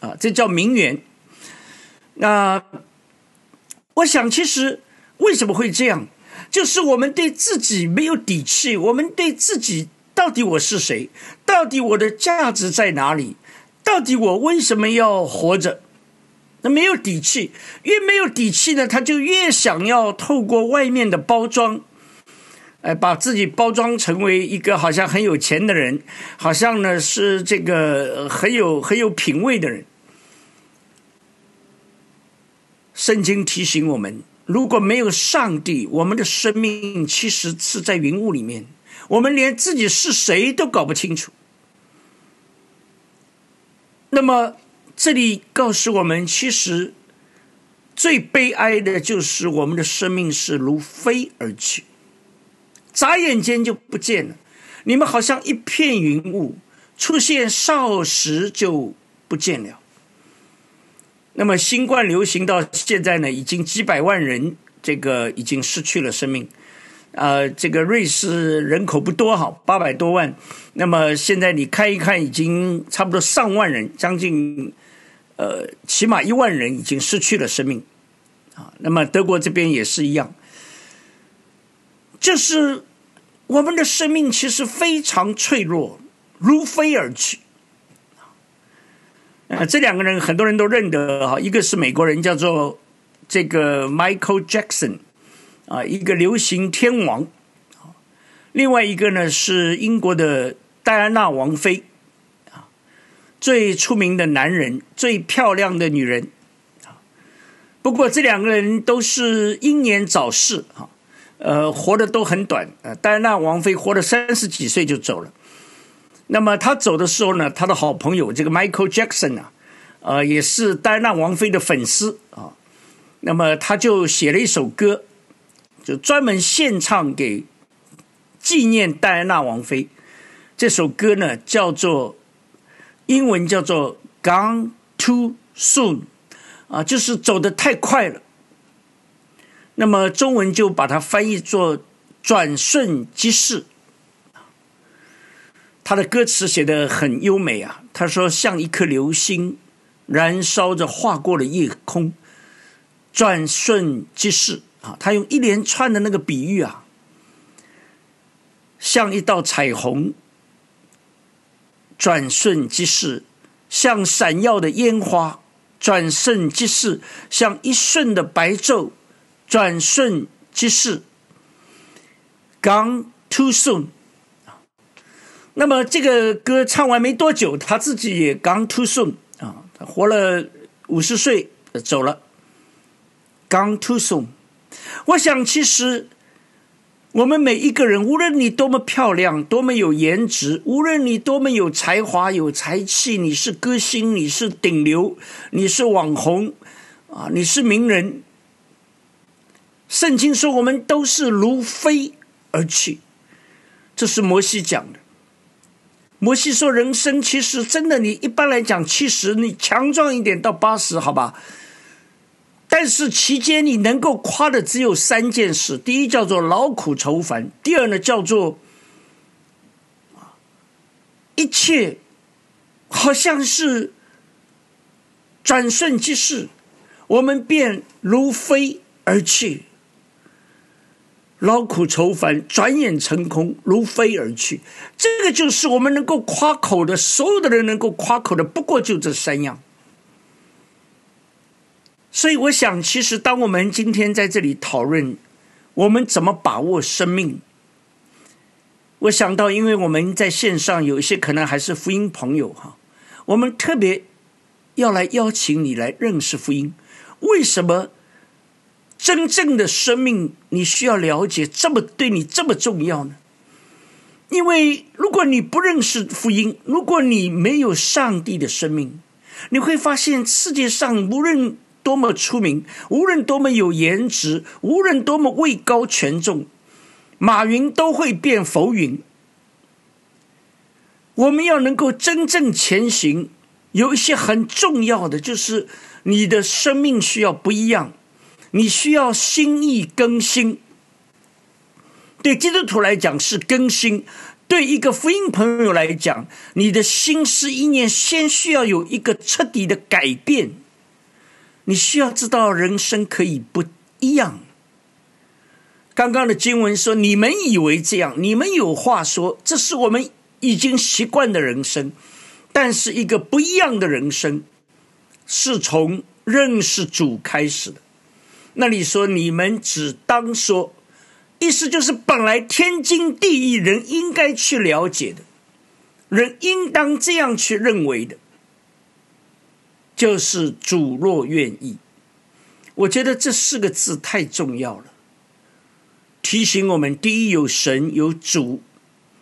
啊，这叫名媛。那我想其实。为什么会这样？就是我们对自己没有底气，我们对自己到底我是谁？到底我的价值在哪里？到底我为什么要活着？那没有底气，越没有底气呢，他就越想要透过外面的包装，哎，把自己包装成为一个好像很有钱的人，好像呢是这个很有很有品位的人。圣经提醒我们。如果没有上帝，我们的生命其实是在云雾里面，我们连自己是谁都搞不清楚。那么，这里告诉我们，其实最悲哀的就是我们的生命是如飞而去，眨眼间就不见了。你们好像一片云雾，出现少时就不见了。那么新冠流行到现在呢，已经几百万人这个已经失去了生命，呃，这个瑞士人口不多哈，八百多万，那么现在你看一看，已经差不多上万人，将近呃起码一万人已经失去了生命，啊，那么德国这边也是一样，就是我们的生命其实非常脆弱，如飞而去。啊，这两个人很多人都认得哈，一个是美国人，叫做这个 Michael Jackson，啊，一个流行天王，另外一个呢是英国的戴安娜王妃，啊，最出名的男人，最漂亮的女人，不过这两个人都是英年早逝，哈，呃，活的都很短，呃，戴安娜王妃活了三十几岁就走了。那么他走的时候呢，他的好朋友这个 Michael Jackson 啊，呃，也是戴安娜王妃的粉丝啊。那么他就写了一首歌，就专门献唱给纪念戴安娜王妃。这首歌呢，叫做英文叫做《Gone Too Soon》，啊，就是走的太快了。那么中文就把它翻译作“转瞬即逝”。他的歌词写得很优美啊，他说像一颗流星，燃烧着划过了夜空，转瞬即逝啊。他用一连串的那个比喻啊，像一道彩虹，转瞬即逝；像闪耀的烟花，转瞬即逝；像一瞬的白昼。转瞬即逝，Gone too soon。那么这个歌唱完没多久，他自己也 Gone too soon 啊，他活了五十岁走了，Gone too soon。我想，其实我们每一个人，无论你多么漂亮，多么有颜值，无论你多么有才华、有才气，你是歌星，你是顶流，你是网红啊，你是名人。圣经说：“我们都是如飞而去。”这是摩西讲的。摩西说：“人生其实真的，你一般来讲七十，你强壮一点到八十，好吧？但是期间你能够夸的只有三件事：第一叫做劳苦愁烦；第二呢叫做一切好像是转瞬即逝，我们便如飞而去。”劳苦愁烦，转眼成空，如飞而去。这个就是我们能够夸口的，所有的人能够夸口的，不过就这三样。所以，我想，其实当我们今天在这里讨论我们怎么把握生命，我想到，因为我们在线上有一些可能还是福音朋友哈，我们特别要来邀请你来认识福音。为什么？真正的生命，你需要了解这么对你这么重要呢？因为如果你不认识福音，如果你没有上帝的生命，你会发现世界上无论多么出名，无论多么有颜值，无论多么位高权重，马云都会变浮云。我们要能够真正前行，有一些很重要的，就是你的生命需要不一样。你需要心意更新，对基督徒来讲是更新；对一个福音朋友来讲，你的心思意念先需要有一个彻底的改变。你需要知道人生可以不一样。刚刚的经文说：“你们以为这样，你们有话说，这是我们已经习惯的人生。但是一个不一样的人生，是从认识主开始的。”那你说你们只当说，意思就是本来天经地义，人应该去了解的，人应当这样去认为的，就是主若愿意。我觉得这四个字太重要了，提醒我们：第一，有神有主，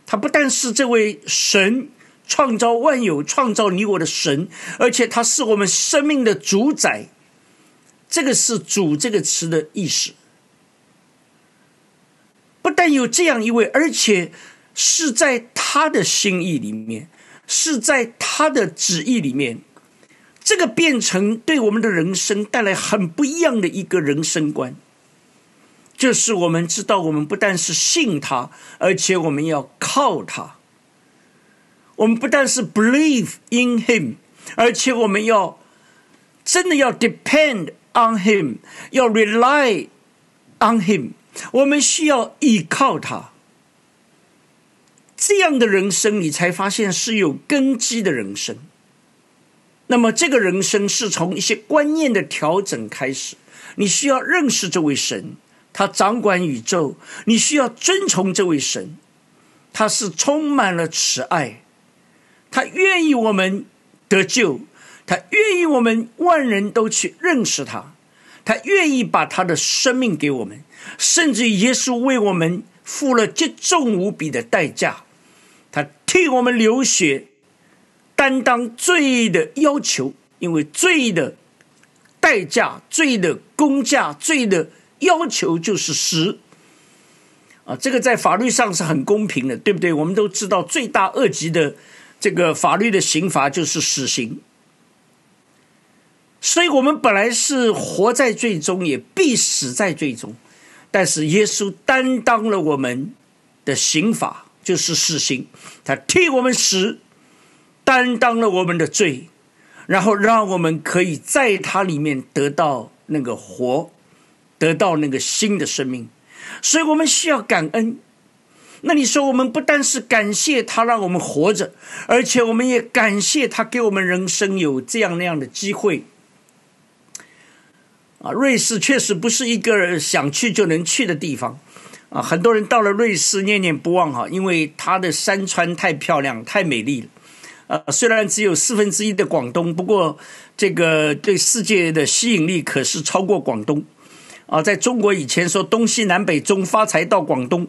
他不但是这位神创造万有、创造你我的神，而且他是我们生命的主宰。这个是“主”这个词的意思，不但有这样一位，而且是在他的心意里面，是在他的旨意里面，这个变成对我们的人生带来很不一样的一个人生观。就是我们知道，我们不但是信他，而且我们要靠他。我们不但是 believe in him，而且我们要真的要 depend。On him，要 rely on him，我们需要依靠他。这样的人生，你才发现是有根基的人生。那么，这个人生是从一些观念的调整开始。你需要认识这位神，他掌管宇宙。你需要遵从这位神，他是充满了慈爱，他愿意我们得救。他愿意我们万人都去认识他，他愿意把他的生命给我们，甚至耶稣为我们付了极重无比的代价，他替我们流血，担当罪的要求，因为罪的代价、罪的公价、罪的要求就是死。啊，这个在法律上是很公平的，对不对？我们都知道，罪大恶极的这个法律的刑罚就是死刑。所以我们本来是活在最终，也必死在最终。但是耶稣担当了我们的刑罚，就是死刑，他替我们死，担当了我们的罪，然后让我们可以在他里面得到那个活，得到那个新的生命。所以我们需要感恩。那你说，我们不但是感谢他让我们活着，而且我们也感谢他给我们人生有这样那样的机会。啊，瑞士确实不是一个想去就能去的地方。啊，很多人到了瑞士念念不忘哈，因为它的山川太漂亮、太美丽了。呃，虽然只有四分之一的广东，不过这个对世界的吸引力可是超过广东。啊，在中国以前说东西南北中发财到广东，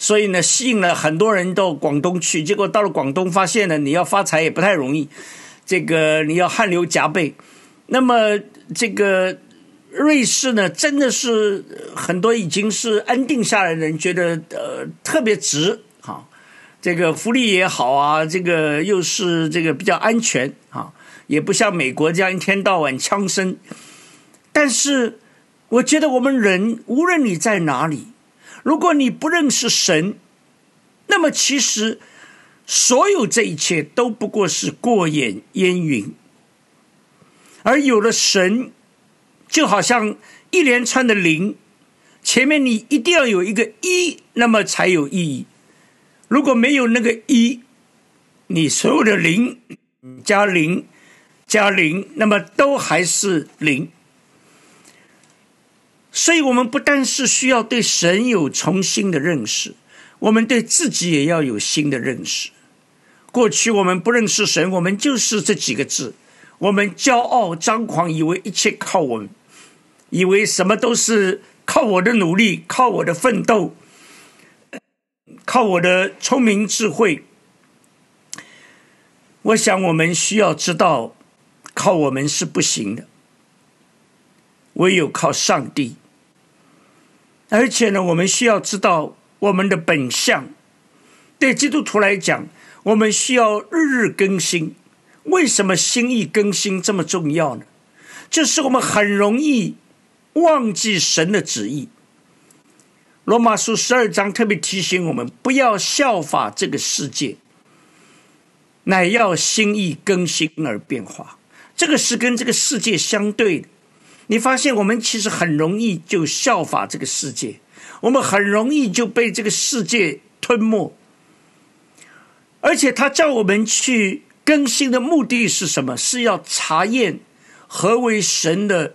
所以呢吸引了很多人到广东去。结果到了广东，发现呢你要发财也不太容易，这个你要汗流浃背。那么这个瑞士呢，真的是很多已经是安定下来的人觉得呃特别值哈，这个福利也好啊，这个又是这个比较安全啊，也不像美国这样一天到晚枪声，但是。我觉得我们人，无论你在哪里，如果你不认识神，那么其实所有这一切都不过是过眼烟云。而有了神，就好像一连串的零，前面你一定要有一个一，那么才有意义。如果没有那个一，你所有的零加零加零，那么都还是零。所以，我们不但是需要对神有重新的认识，我们对自己也要有新的认识。过去我们不认识神，我们就是这几个字：我们骄傲张狂，以为一切靠我们，以为什么都是靠我的努力、靠我的奋斗、靠我的聪明智慧。我想，我们需要知道，靠我们是不行的，唯有靠上帝。而且呢，我们需要知道我们的本相。对基督徒来讲，我们需要日日更新。为什么心意更新这么重要呢？就是我们很容易忘记神的旨意。罗马书十二章特别提醒我们，不要效法这个世界，乃要心意更新而变化。这个是跟这个世界相对的。你发现我们其实很容易就效法这个世界，我们很容易就被这个世界吞没，而且他叫我们去更新的目的是什么？是要查验何为神的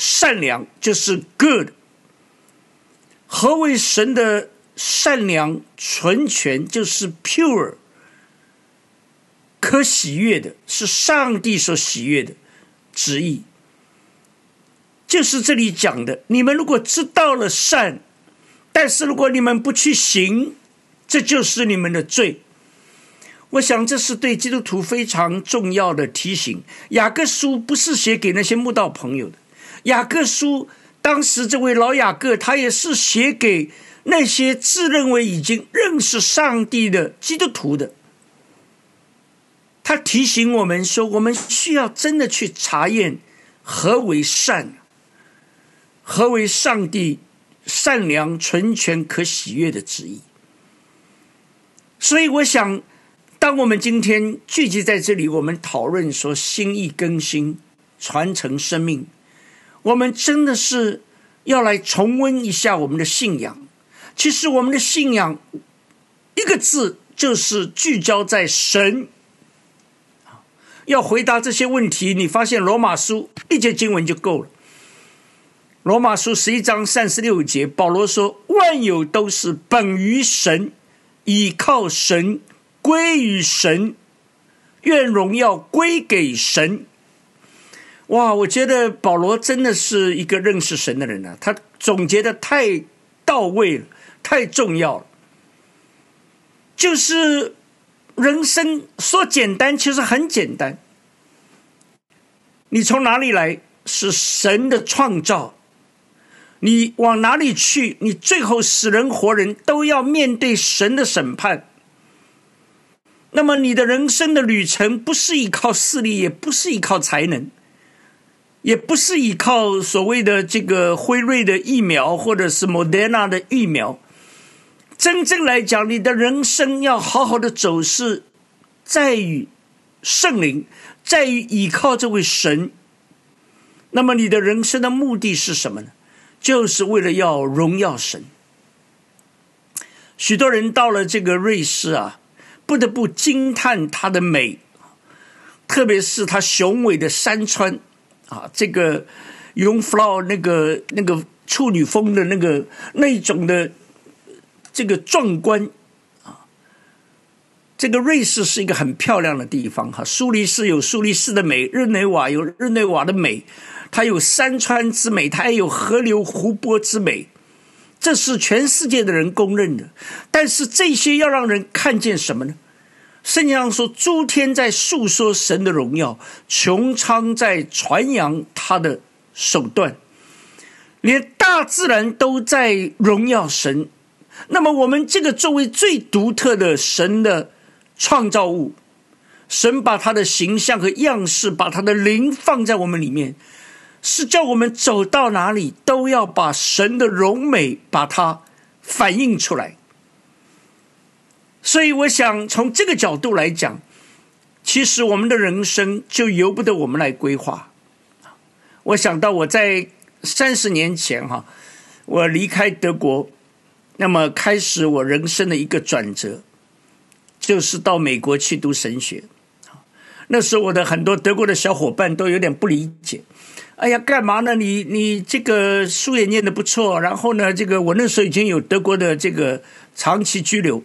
善良，就是 good；何为神的善良纯全，就是 pure，可喜悦的，是上帝所喜悦的旨意。就是这里讲的，你们如果知道了善，但是如果你们不去行，这就是你们的罪。我想这是对基督徒非常重要的提醒。雅各书不是写给那些慕道朋友的，雅各书当时这位老雅各他也是写给那些自认为已经认识上帝的基督徒的。他提醒我们说，我们需要真的去查验何为善。何为上帝善良、纯全、可喜悦的旨意？所以，我想，当我们今天聚集在这里，我们讨论说心意更新、传承生命，我们真的是要来重温一下我们的信仰。其实，我们的信仰一个字就是聚焦在神。要回答这些问题，你发现罗马书一节经文就够了。罗马书十一章三十六节，保罗说：“万有都是本于神，倚靠神，归于神，愿荣耀归给神。”哇，我觉得保罗真的是一个认识神的人啊！他总结的太到位了，太重要了。就是人生说简单，其实很简单。你从哪里来？是神的创造。你往哪里去？你最后死人活人都要面对神的审判。那么你的人生的旅程不是依靠势力，也不是依靠才能，也不是依靠所谓的这个辉瑞的疫苗或者是莫德纳的疫苗。真正来讲，你的人生要好好的走，是在于圣灵，在于依靠这位神。那么你的人生的目的是什么呢？就是为了要荣耀神。许多人到了这个瑞士啊，不得不惊叹它的美，特别是它雄伟的山川啊，这个永弗劳那个那个处女峰的那个那种的这个壮观啊。这个瑞士是一个很漂亮的地方哈，苏黎世有苏黎世的美，日内瓦有日内瓦的美。它有山川之美，它也有河流湖泊之美，这是全世界的人公认的。但是这些要让人看见什么呢？圣经上说：“诸天在诉说神的荣耀，穹苍在传扬他的手段，连大自然都在荣耀神。”那么，我们这个作为最独特的神的创造物，神把他的形象和样式，把他的灵放在我们里面。是叫我们走到哪里都要把神的荣美把它反映出来。所以，我想从这个角度来讲，其实我们的人生就由不得我们来规划。我想到我在三十年前哈，我离开德国，那么开始我人生的一个转折，就是到美国去读神学。那时候，我的很多德国的小伙伴都有点不理解。哎呀，干嘛呢？你你这个书也念的不错，然后呢，这个我那时候已经有德国的这个长期居留，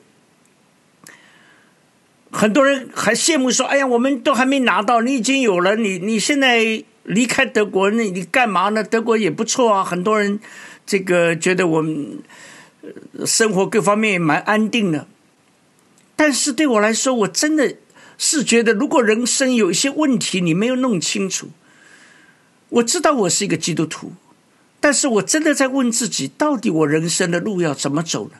很多人还羡慕说：“哎呀，我们都还没拿到，你已经有了，你你现在离开德国，那你干嘛呢？德国也不错啊，很多人这个觉得我们生活各方面也蛮安定的。但是对我来说，我真的是觉得，如果人生有一些问题，你没有弄清楚。”我知道我是一个基督徒，但是我真的在问自己：到底我人生的路要怎么走呢？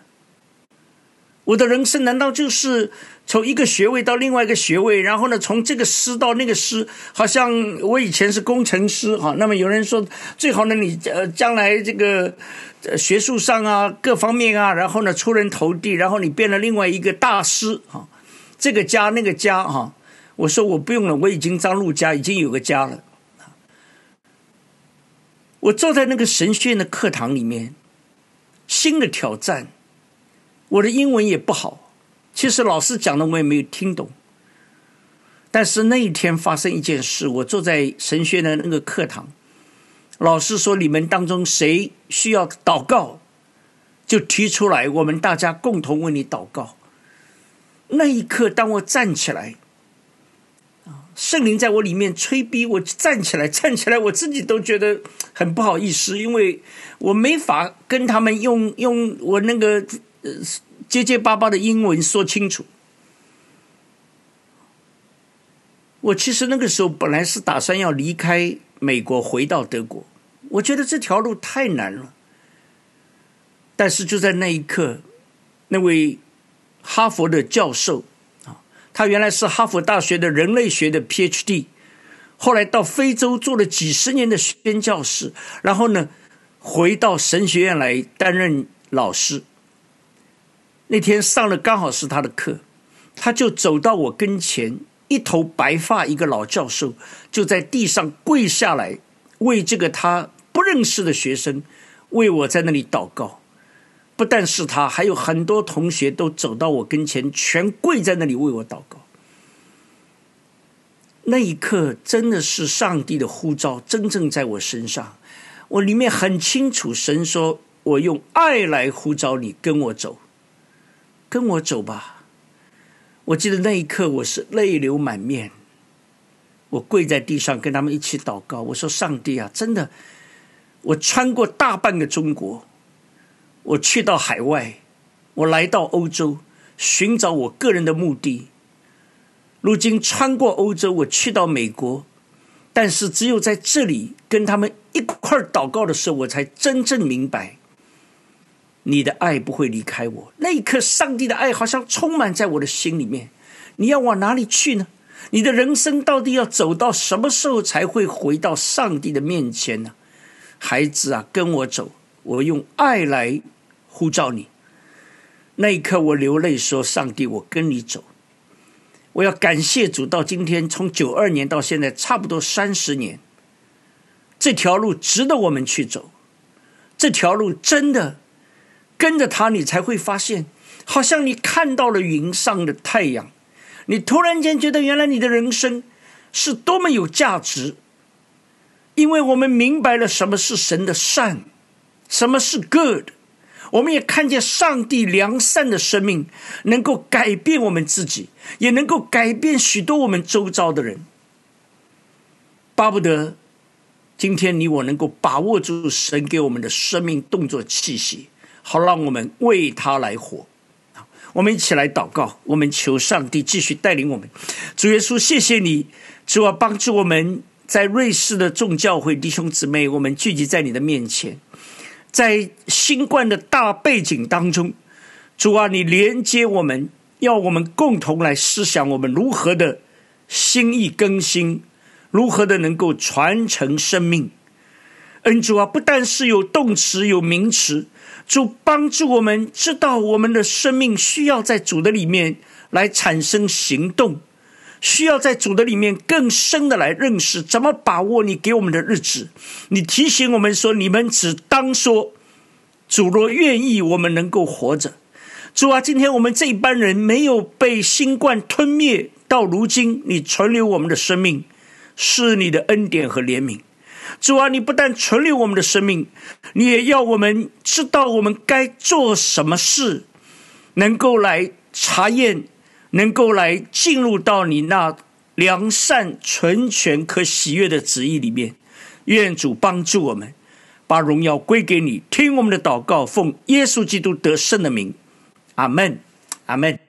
我的人生难道就是从一个学位到另外一个学位，然后呢，从这个师到那个师？好像我以前是工程师哈，那么有人说最好呢，你呃将来这个学术上啊各方面啊，然后呢出人头地，然后你变了另外一个大师哈，这个家那个家哈。我说我不用了，我已经张陆家已经有个家了。我坐在那个神学院的课堂里面，新的挑战。我的英文也不好，其实老师讲的我也没有听懂。但是那一天发生一件事，我坐在神学的那个课堂，老师说：“你们当中谁需要祷告，就提出来，我们大家共同为你祷告。”那一刻，当我站起来。圣灵在我里面催逼我站起来，站起来，我自己都觉得很不好意思，因为我没法跟他们用用我那个呃结结巴巴的英文说清楚。我其实那个时候本来是打算要离开美国回到德国，我觉得这条路太难了。但是就在那一刻，那位哈佛的教授啊。他原来是哈佛大学的人类学的 PhD，后来到非洲做了几十年的宣教士，然后呢，回到神学院来担任老师。那天上了刚好是他的课，他就走到我跟前，一头白发一个老教授，就在地上跪下来，为这个他不认识的学生，为我在那里祷告。不但是他，还有很多同学都走到我跟前，全跪在那里为我祷告。那一刻，真的是上帝的呼召，真正在我身上。我里面很清楚，神说：“我用爱来呼召你，跟我走，跟我走吧。”我记得那一刻，我是泪流满面。我跪在地上，跟他们一起祷告。我说：“上帝啊，真的，我穿过大半个中国。”我去到海外，我来到欧洲，寻找我个人的目的。如今穿过欧洲，我去到美国，但是只有在这里跟他们一块祷告的时候，我才真正明白，你的爱不会离开我。那一刻，上帝的爱好像充满在我的心里面。你要往哪里去呢？你的人生到底要走到什么时候才会回到上帝的面前呢？孩子啊，跟我走，我用爱来呼召你。那一刻，我流泪说：“上帝，我跟你走。”我要感谢主，到今天从九二年到现在，差不多三十年，这条路值得我们去走。这条路真的跟着他，你才会发现，好像你看到了云上的太阳。你突然间觉得，原来你的人生是多么有价值，因为我们明白了什么是神的善，什么是 good，我们也看见上帝良善的生命能够改变我们自己，也能够改变许多我们周遭的人。巴不得今天你我能够把握住神给我们的生命动作气息，好让我们为他来活。我们一起来祷告，我们求上帝继续带领我们。主耶稣，谢谢你，主啊，帮助我们在瑞士的众教会弟兄姊妹，我们聚集在你的面前，在新冠的大背景当中，主啊，你连接我们，要我们共同来思想我们如何的心意更新，如何的能够传承生命。恩主啊，不但是有动词，有名词。主帮助我们知道，我们的生命需要在主的里面来产生行动，需要在主的里面更深的来认识怎么把握你给我们的日子。你提醒我们说：“你们只当说，主若愿意，我们能够活着。”主啊，今天我们这一班人没有被新冠吞灭，到如今你存留我们的生命，是你的恩典和怜悯。主啊，你不但存留我们的生命，你也要我们知道我们该做什么事，能够来查验，能够来进入到你那良善、纯全、可喜悦的旨意里面。愿主帮助我们，把荣耀归给你。听我们的祷告，奉耶稣基督得胜的名，阿门，阿门。